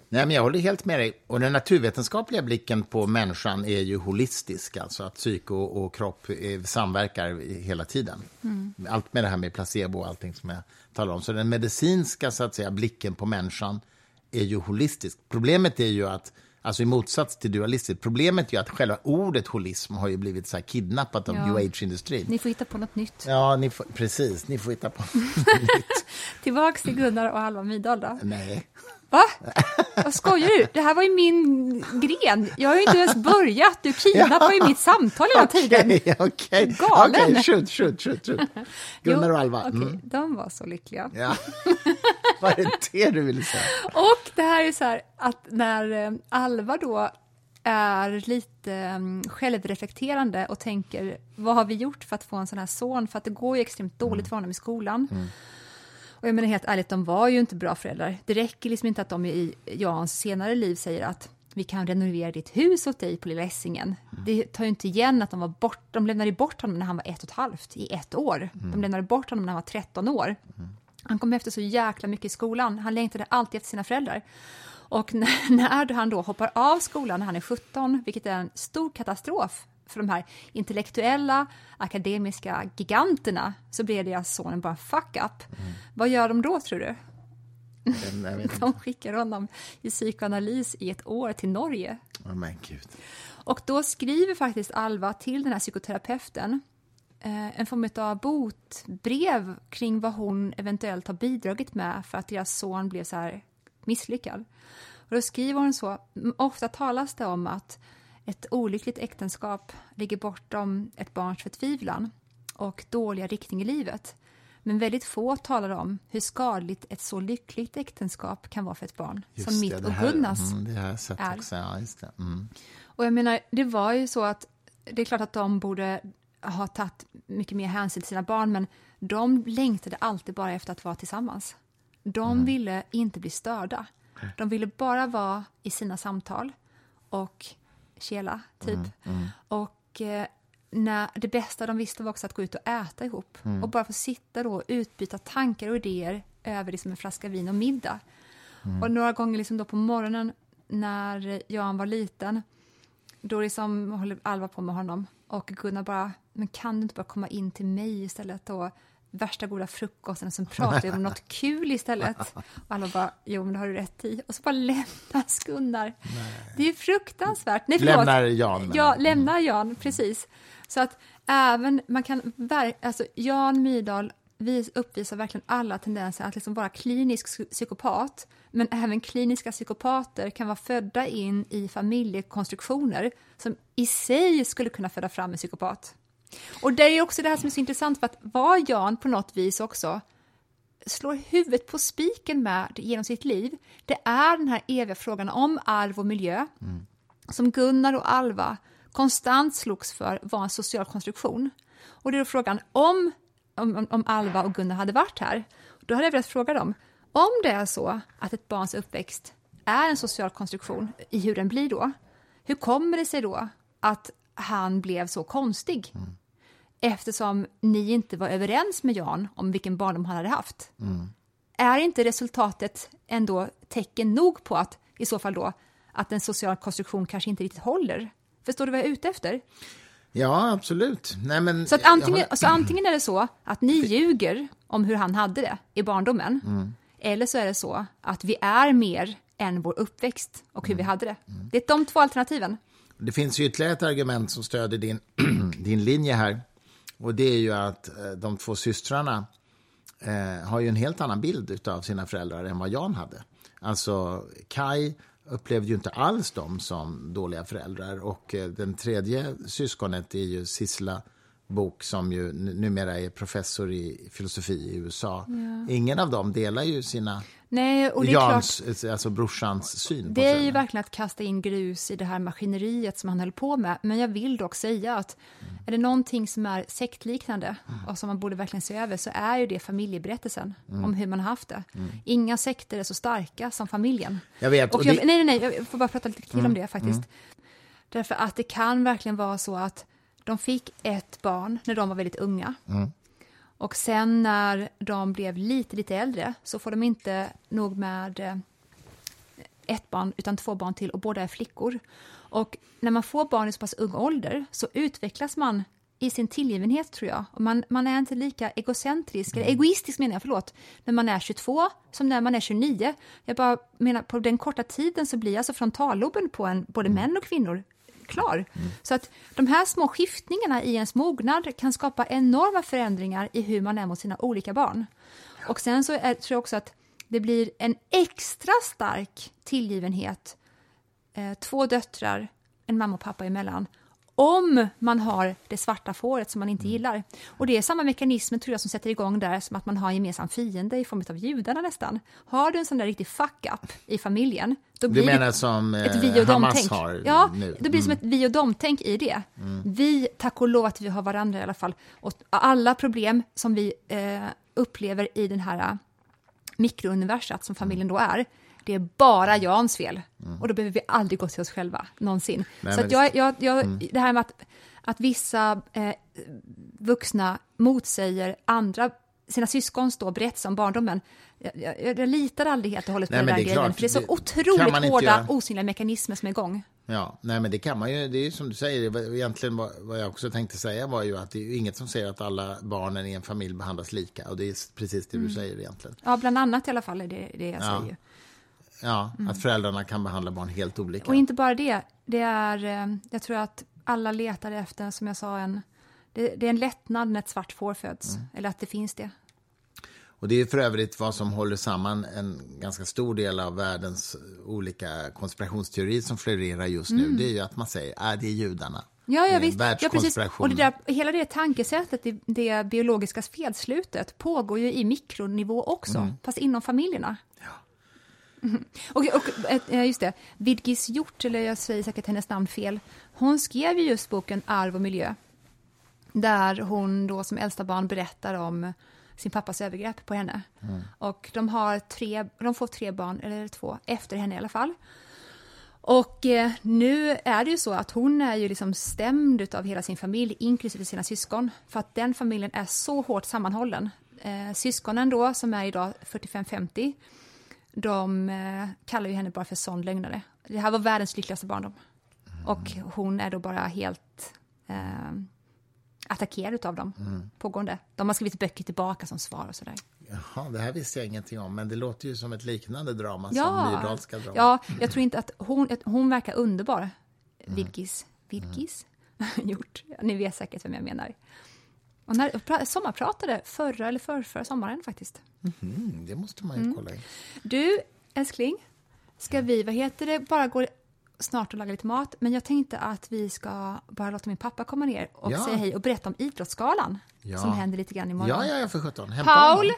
Nej, men jag håller helt med dig. Och den naturvetenskapliga blicken på människan är ju holistisk, alltså att psyke och, och kropp samverkar hela tiden. Allt med det här med placebo och allting som jag talar om. Så den medicinska så att säga, blicken på människan är ju holistisk. Problemet är ju att, alltså i motsats till dualistiskt, problemet är ju att själva ordet holism har ju blivit så här kidnappat av Ja. new age-industrin. Ni får hitta på något nytt. Ja, ni får, precis. Ni får hitta på [laughs] nytt. Tillbaks till Gunnar och Alva Myrdal då. Nej. Va? Vad skojar du? Det här var ju min gren. Jag har ju inte ens börjat. Du kidnappar ju mitt samtal hela tiden. Okej, okej. Galen. Okej, shoot, shoot, shoot, shoot. Gunnar och Alva. Mm. De var så lyckliga. Ja. [laughs] Vad är det du ville säga? Och det här är så här att när eh, Alva då är lite um, självreflekterande och tänker vad har vi gjort för att få en sån här son? För att det går ju extremt dåligt för honom i skolan. Och jag menar helt ärligt, de var ju inte bra föräldrar. Det räcker liksom inte att de i Jans senare liv säger att vi kan renovera ditt hus åt dig på Lilla Essingen. Det tar ju inte igen att de var bort, de lämnade bort honom när han var ett och ett halvt, i ett år. De lämnade bort honom när han var 13 år. Han kom efter så jäkla mycket i skolan. Han längtade alltid efter sina föräldrar. Och [laughs] när, när han då hoppar av skolan när han är 17, vilket är en stor katastrof för de här intellektuella, akademiska giganterna, så blir deras sonen bara fuck up. Vad gör de då, tror du? [laughs] De skickar honom i psykoanalys i ett år till Norge. Men gud. Och då skriver faktiskt Alva till den här psykoterapeuten eh, en form av botbrev kring vad hon eventuellt har bidragit med för att deras son blev så här misslyckad. Och då skriver hon så, "M- ofta talas det om att ett olyckligt äktenskap ligger bortom ett barns förtvivlan och dåliga riktning i livet. Men väldigt få talar om hur skadligt ett så lyckligt äktenskap kan vara för ett barn, Just som mitt det, det och här- Gunnars Mm, det jag sett är. också. Ja, just det. Mm. och jag menar, det var ju så att det är klart att de borde har tagit mycket mer hänsyn till sina barn, men de längtade alltid bara efter att vara tillsammans. De ville inte bli störda. De ville bara vara i sina samtal och kela, typ. Och eh, när det bästa de visste var också att gå ut och äta ihop. Och bara få sitta då och utbyta tankar och idéer över liksom en flaska vin och middag. Och några gånger liksom då på morgonen när Jan var liten, då liksom håller Alva på med honom. Och Gunnar bara, men kan du inte bara komma in till mig istället och värsta goda frukosten och sen pratar vi om något [laughs] kul istället. Och alla bara, jo men det har du rätt i. Och så bara lämnas Gunnar. Det är fruktansvärt. Nej, förlåt. Lämnar Jan, Ja, du? lämnar Jan, precis. Så att även, man kan, alltså Jan Myrdal vis, uppvisar verkligen alla tendenser att liksom vara klinisk psy- psykopat, men även kliniska psykopater kan vara födda in i familjekonstruktioner som i sig skulle kunna föda fram en psykopat. Och det är också det här som är så intressant, för att var Jan på något vis också slår huvudet på spiken med genom sitt liv, det är den här eviga frågan om arv och miljö, som Gunnar och Alva konstant slogs för var en social konstruktion. Och det är frågan, om, om, om Alva och Gunnar hade varit här, då hade jag velat fråga dem, om det är så att ett barns uppväxt är en social konstruktion, i hur den blir då, hur kommer det sig då att han blev så konstig? Eftersom ni inte var överens med Jan om vilken barndom han hade haft. Är inte resultatet ändå tecken nog på att i så fall då att en social konstruktion kanske inte riktigt håller? Förstår du vad jag är ute efter? Ja, absolut. Nej, men, Så, att antingen, håller- så antingen är det så att ni ljuger om hur han hade det i barndomen, Mm. eller så är det så att vi är mer än vår uppväxt och hur vi Mm. hade det. Det är de två alternativen. Det finns ju ytterligare ett argument som stöder din, [clears throat] din linje här. Och det är ju att eh, de två systrarna eh, har ju en helt annan bild av sina föräldrar än vad Jan hade. Alltså, Kai upplevde ju inte alls dem som dåliga föräldrar. Och eh, den tredje syskonet är ju Sissela Bok som ju numera är professor i filosofi i USA. Ingen av dem delar ju sina Nej, och det är klart, Jans, alltså brorsans syn Det är ju verkligen att kasta in grus i det här maskineriet som han höll på med. Men jag vill dock säga att är det någonting som är sektliknande och som man borde verkligen se över så är ju det familjeberättelsen om hur man har haft det. Inga sekter är så starka som familjen. Jag vet, Och och jag, det- nej, nej, nej, jag får bara prata lite till om det faktiskt. Därför att det kan verkligen vara så att de fick ett barn när de var väldigt unga. Och sen när de blev lite, lite äldre så får de inte nog med eh, ett barn utan två barn till och båda är flickor. Och när man får barn i så pass ung ålder så utvecklas man i sin tillgivenhet tror jag. Och man, man är inte lika egocentrisk, eller egoistisk menar jag, förlåt, när man är 22 som när man är 29. Jag bara menar på den korta tiden så blir alltså frontalloben på en, både män och kvinnor klar. Så att de här små skiftningarna i ens mognad kan skapa enorma förändringar i hur man är mot sina olika barn. Och sen så är, tror jag också att det blir en extra stark tillgivenhet, eh, två döttrar, en mamma och pappa emellan, om man har det svarta fåret som man inte gillar. Och det är samma mekanismer tror jag som sätter igång där som att man har en gemensam fiende i form av judarna nästan. Har du en sån där riktig fuck-up i familjen, då Du blir menar det som eh, ett vi och Hamas dem-tänk. har Ja, nu? Mm. det blir som ett vi och dem-tänk i det. Vi, tack och lov att vi har varandra i alla fall. Och alla problem som vi eh, upplever i den här eh, mikrouniversat som familjen då är, det är bara Jans fel. Och då behöver vi aldrig gå till oss själva, någonsin. Mm. Nej, Så jag, jag, jag, det här med att, att vissa eh, vuxna motsäger andra, sina syskons då berättelser om barndomen, jag, jag, jag litar aldrig helt och hållet på den grejen, klart, för det är så det otroligt hårda, göra. osynliga mekanismer som är igång. Ja, nej men det kan man ju, det är ju som du säger, egentligen vad, jag också tänkte säga var ju att det är inget som säger att alla barnen i en familj behandlas lika och det är precis det Mm. du säger egentligen. Ja, bland annat i alla fall är det det jag Ja. säger. Ja, att föräldrarna kan behandla barn helt olika. Och inte bara det, det är, eh, jag tror att alla letar efter, som jag sa, en, det, det är en lättnad när ett svart får föds, Mm. eller att det finns det. Och det är för övrigt vad som håller samman en ganska stor del av världens olika konspirationsteorier som florerar just nu. Det är ju att man säger att det är judarna. Ja, ja visst. Ja, precis. Och det där, hela det tankesättet, det, det biologiska felslutet, pågår ju i mikronivå också, Mm. fast inom familjerna. Mhm. Och, och just det, Vidgis Hjort, eller jag säger säkert hennes namn fel, hon skrev ju just boken Arv och miljö. Där hon då som äldsta barn berättar om sin pappas övergrepp på henne. Och de, har tre, de får tre barn, eller två, efter henne i alla fall. Och eh, nu är det ju så att hon är ju liksom stämd av hela sin familj, inklusive sina syskon, för att den familjen är så hårt sammanhållen. Eh, syskonen då, som är idag 45-50, de eh, kallar ju henne bara för sån lögnare. Det här var världens lyckligaste barndom. Och hon är då bara helt eh, attackerad av dem, pågående. De har skrivit böcker tillbaka som svar och sådär. Jaha, det här visste jag ingenting om, men det låter ju som ett liknande drama som Ja, Myrdalska drama. ja, jag tror inte att hon, att hon verkar underbar, Viggis. Viggis? [laughs] Gjort. Ja, Ni vet säkert vem jag menar. Och när, pra- sommarpratade förra eller förrförra sommaren faktiskt. Mm, det måste man ju kolla in. Du, älskling, ska vi, vad heter det, bara gå snart och laga lite mat, men jag tänkte att vi ska bara låta min pappa komma ner och Ja. säga hej och berätta om Idrottsgalan Ja. som händer lite grann imorgon. Ja, ja, ja, för sjutton. Hämta Paul! honom.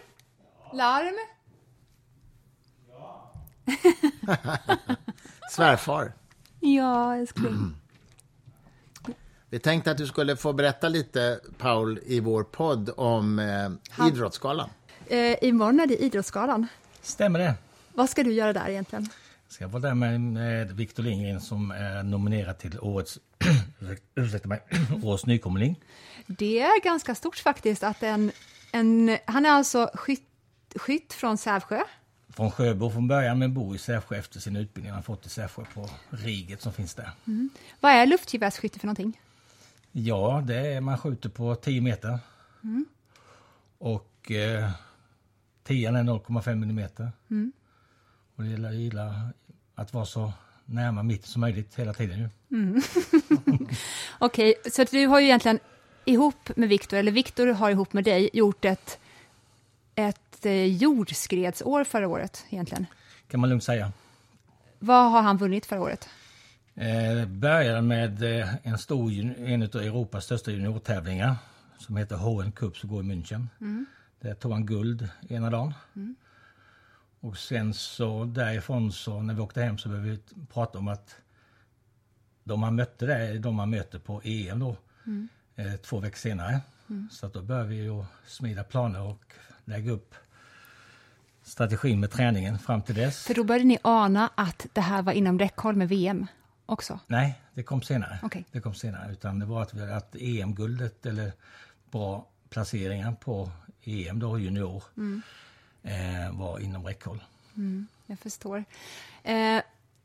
Larm! [laughs] Svärfar. Ja, älskling. [clears throat] Vi tänkte att du skulle få berätta lite, Paul, i vår podd om eh, Idrottsgalan. Eh, imorgon är det Idrottsgalan. Stämmer det. Vad ska du göra där egentligen? Ska jag vara där med, med Victor Lindgren som är nominerad till årets, [clears throat] ursäkta mig, [clears throat] årets nykomling. Det är ganska stort faktiskt att en, en han är alltså skytt, skytt från Sävsjö. Från Sjöbo från början men bor i Sävsjö efter sin utbildning. Han fått i Sävsjö på Riget som finns där. Vad är luftgevärsskytte för någonting? Ja, det är, man skjuter på 10 meter. Och eh, 10 är 0,5 millimeter. Och det gäller, gillar att vara så närma mitten som möjligt hela tiden. Ju. [laughs] Okej, så att du har ju egentligen ihop med Viktor, eller Viktor har ihop med dig gjort ett, ett eh, jordskredsår förra året egentligen. Kan man lugnt säga. Vad har han vunnit förra året? Eh, började med eh, en stor, en av Europas största juniortävlingar som heter HN Cup som går i München. Där tog han guld ena dagen. Och sen så därifrån så när vi åkte hem så började vi prata om att de han mötte där är de man möter på EM då. Eh, två veckor senare. Så att då började vi ju smida planer och lägga upp strategin med träningen fram till dess. För då började ni ana att det här var inom räckhåll med VM också. Nej, det kom senare. Okej. Det kom senare. Utan det var att, att EM-guldet eller bra placeringar på EM då, junior, eh, var inom räckhåll. Jag förstår. Eh,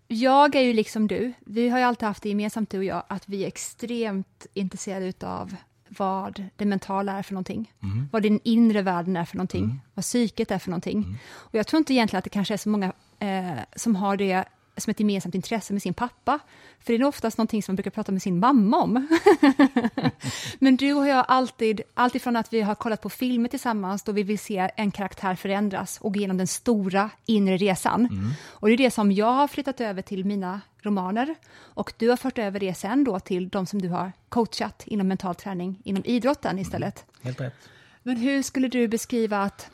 jag är ju liksom du. Vi har ju alltid haft det gemensamt, du och jag, att vi är extremt intresserade av vad det mentala är för någonting. Vad den inre världen är för någonting. Vad psyket är för någonting. Och jag tror inte egentligen att det kanske är så många eh, som har det som ett gemensamt intresse med sin pappa. För det är oftast någonting som man brukar prata med sin mamma om. [laughs] Men du och jag alltid, alltifrån att vi har kollat på filmer tillsammans då vi vill se en karaktär förändras och gå igenom den stora inre resan. Och det är det som jag har flyttat över till mina romaner och du har fört över det sen då till de som du har coachat inom mental träning inom idrotten istället. Helt rätt. Men hur skulle du beskriva att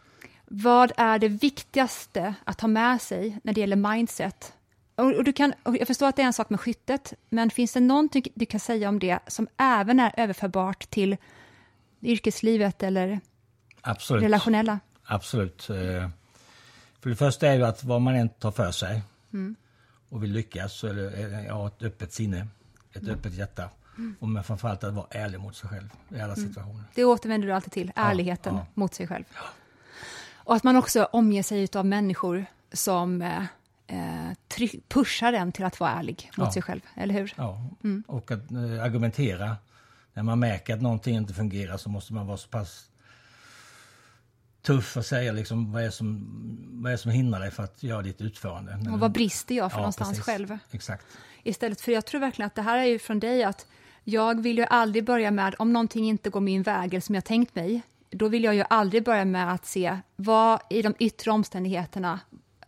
vad är det viktigaste att ha med sig när det gäller mindset? Och, du kan, och jag förstår att det är en sak med skyttet, men finns det någonting du kan säga om det som även är överförbart till yrkeslivet eller Absolut. relationella? Absolut. Eh, För det första är ju att vad man än tar för sig och vill lyckas så är det eh, ja, ett öppet sinne, ett öppet hjärta. Och men framförallt att vara ärlig mot sig själv i alla situationer. Det återvänder du alltid till, ärligheten ja. mot sig själv. Och att man också omger sig av människor som eh, eh, tryck, pushar en till att vara ärlig mot Ja. sig själv, eller hur? Ja. Och att eh, argumentera. När man märker att någonting inte fungerar så måste man vara så pass tuff och säga liksom vad är som, vad är som hindrar dig för att göra ditt utförande. Och vad brister jag för Ja, någonstans precis. själv? Exakt. Istället för jag tror verkligen att det här är ju från dig att jag vill ju aldrig börja med, om någonting inte går min väg eller som jag tänkt mig, då vill jag ju aldrig börja med att se vad i de yttre omständigheterna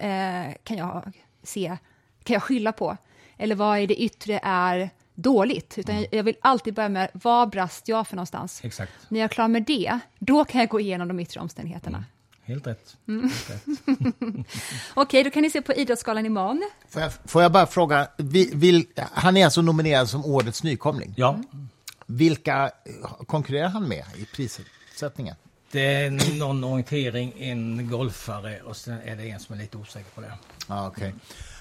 eh, kan jag se, kan jag skylla på? Eller vad i det yttre är dåligt? Utan jag, jag vill alltid börja med, vad brast jag för någonstans? Exakt. När jag är klar med det, då kan jag gå igenom de yttre omständigheterna. Helt rätt. Mm. Rätt. [laughs] Okej, då kan ni se på Idrottsgalan imorgon. Får jag, får jag bara fråga, vi, vill, han är alltså nominerad som årets nykomling. Ja, Vilka konkurrerar han med i prissättningen? Det är någon orientering, en golfare och sen är det en som är lite osäker på det. Ja, okej.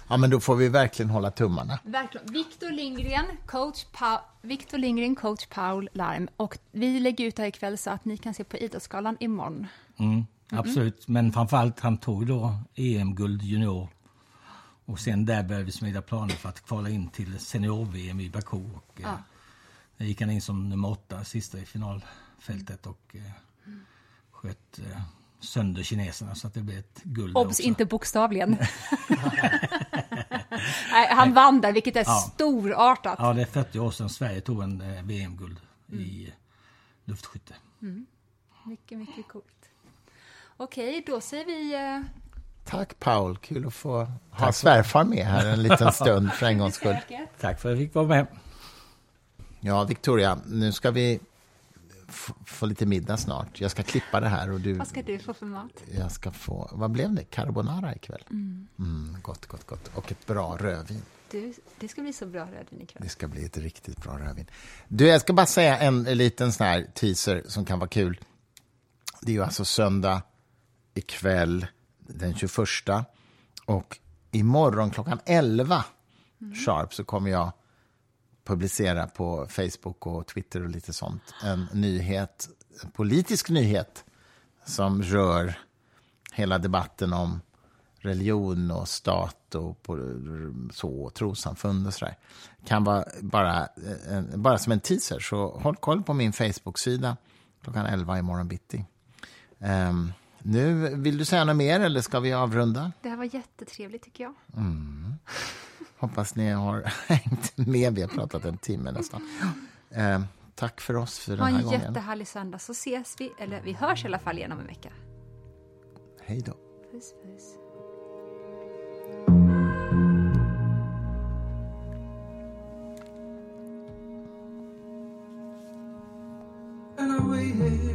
Ja, men då får vi verkligen hålla tummarna. Verkligen. Victor Lindgren, coach, pa- Victor Lindgren, coach Paul Larm. Och vi lägger ut det här ikväll så att ni kan se på Idrottsgalan imorgon. Mm, absolut, men framförallt han tog då EM-guld junior. Och sen där började vi smida planer för att kvala in till senior-VM i Baku. Och, eh, där gick han in som nummer åtta, sista i finalfältet och eh, sköt eh, sönder kineserna så att det blev ett guld. Obs, också. inte bokstavligen. [laughs] Nej, han vann där, vilket är Ja. storartat. Ja, det är 40 år sedan Sverige tog en eh, VM-guld i eh, luftskytte. Mycket, mycket coolt. Okej, då säger vi... Tack Paul, kul att få ha svärfar med här en liten [laughs] stund för en gångs skull. Tack för att jag fick vara med. Ja, Victoria, nu ska vi få lite middag snart. Jag ska klippa det här och du, Vad ska du få för mat? jag ska få, vad blev det? Carbonara ikväll? Mm, gott, gott, gott. Och ett bra rödvin. Du, det ska bli så bra rödvin ikväll. Det ska bli ett riktigt bra rödvin. Du, jag ska bara säga en liten sån här teaser som kan vara kul. Det är ju alltså söndag ikväll den 21 och imorgon klockan 11 sharp så kommer jag publicera på Facebook och Twitter och lite sånt en nyhet, en politisk nyhet som rör hela debatten om religion och stat och så, så, trossamfund och sådär. Kan vara bara, bara som en teaser, så håll koll på min Facebook-sida klockan 11 i morgon bitti. Um, nu, vill du säga något mer eller ska vi avrunda? Det här var jättetrevligt tycker jag. Hoppas ni har [laughs] hängt med. Vi har pratat en timme nästan. Ehm, tack för oss för Ha den här en gången. jättehärlig söndag så ses vi, eller vi hörs i alla fall igen om en vecka. Hej då. Puss, puss. and I waited.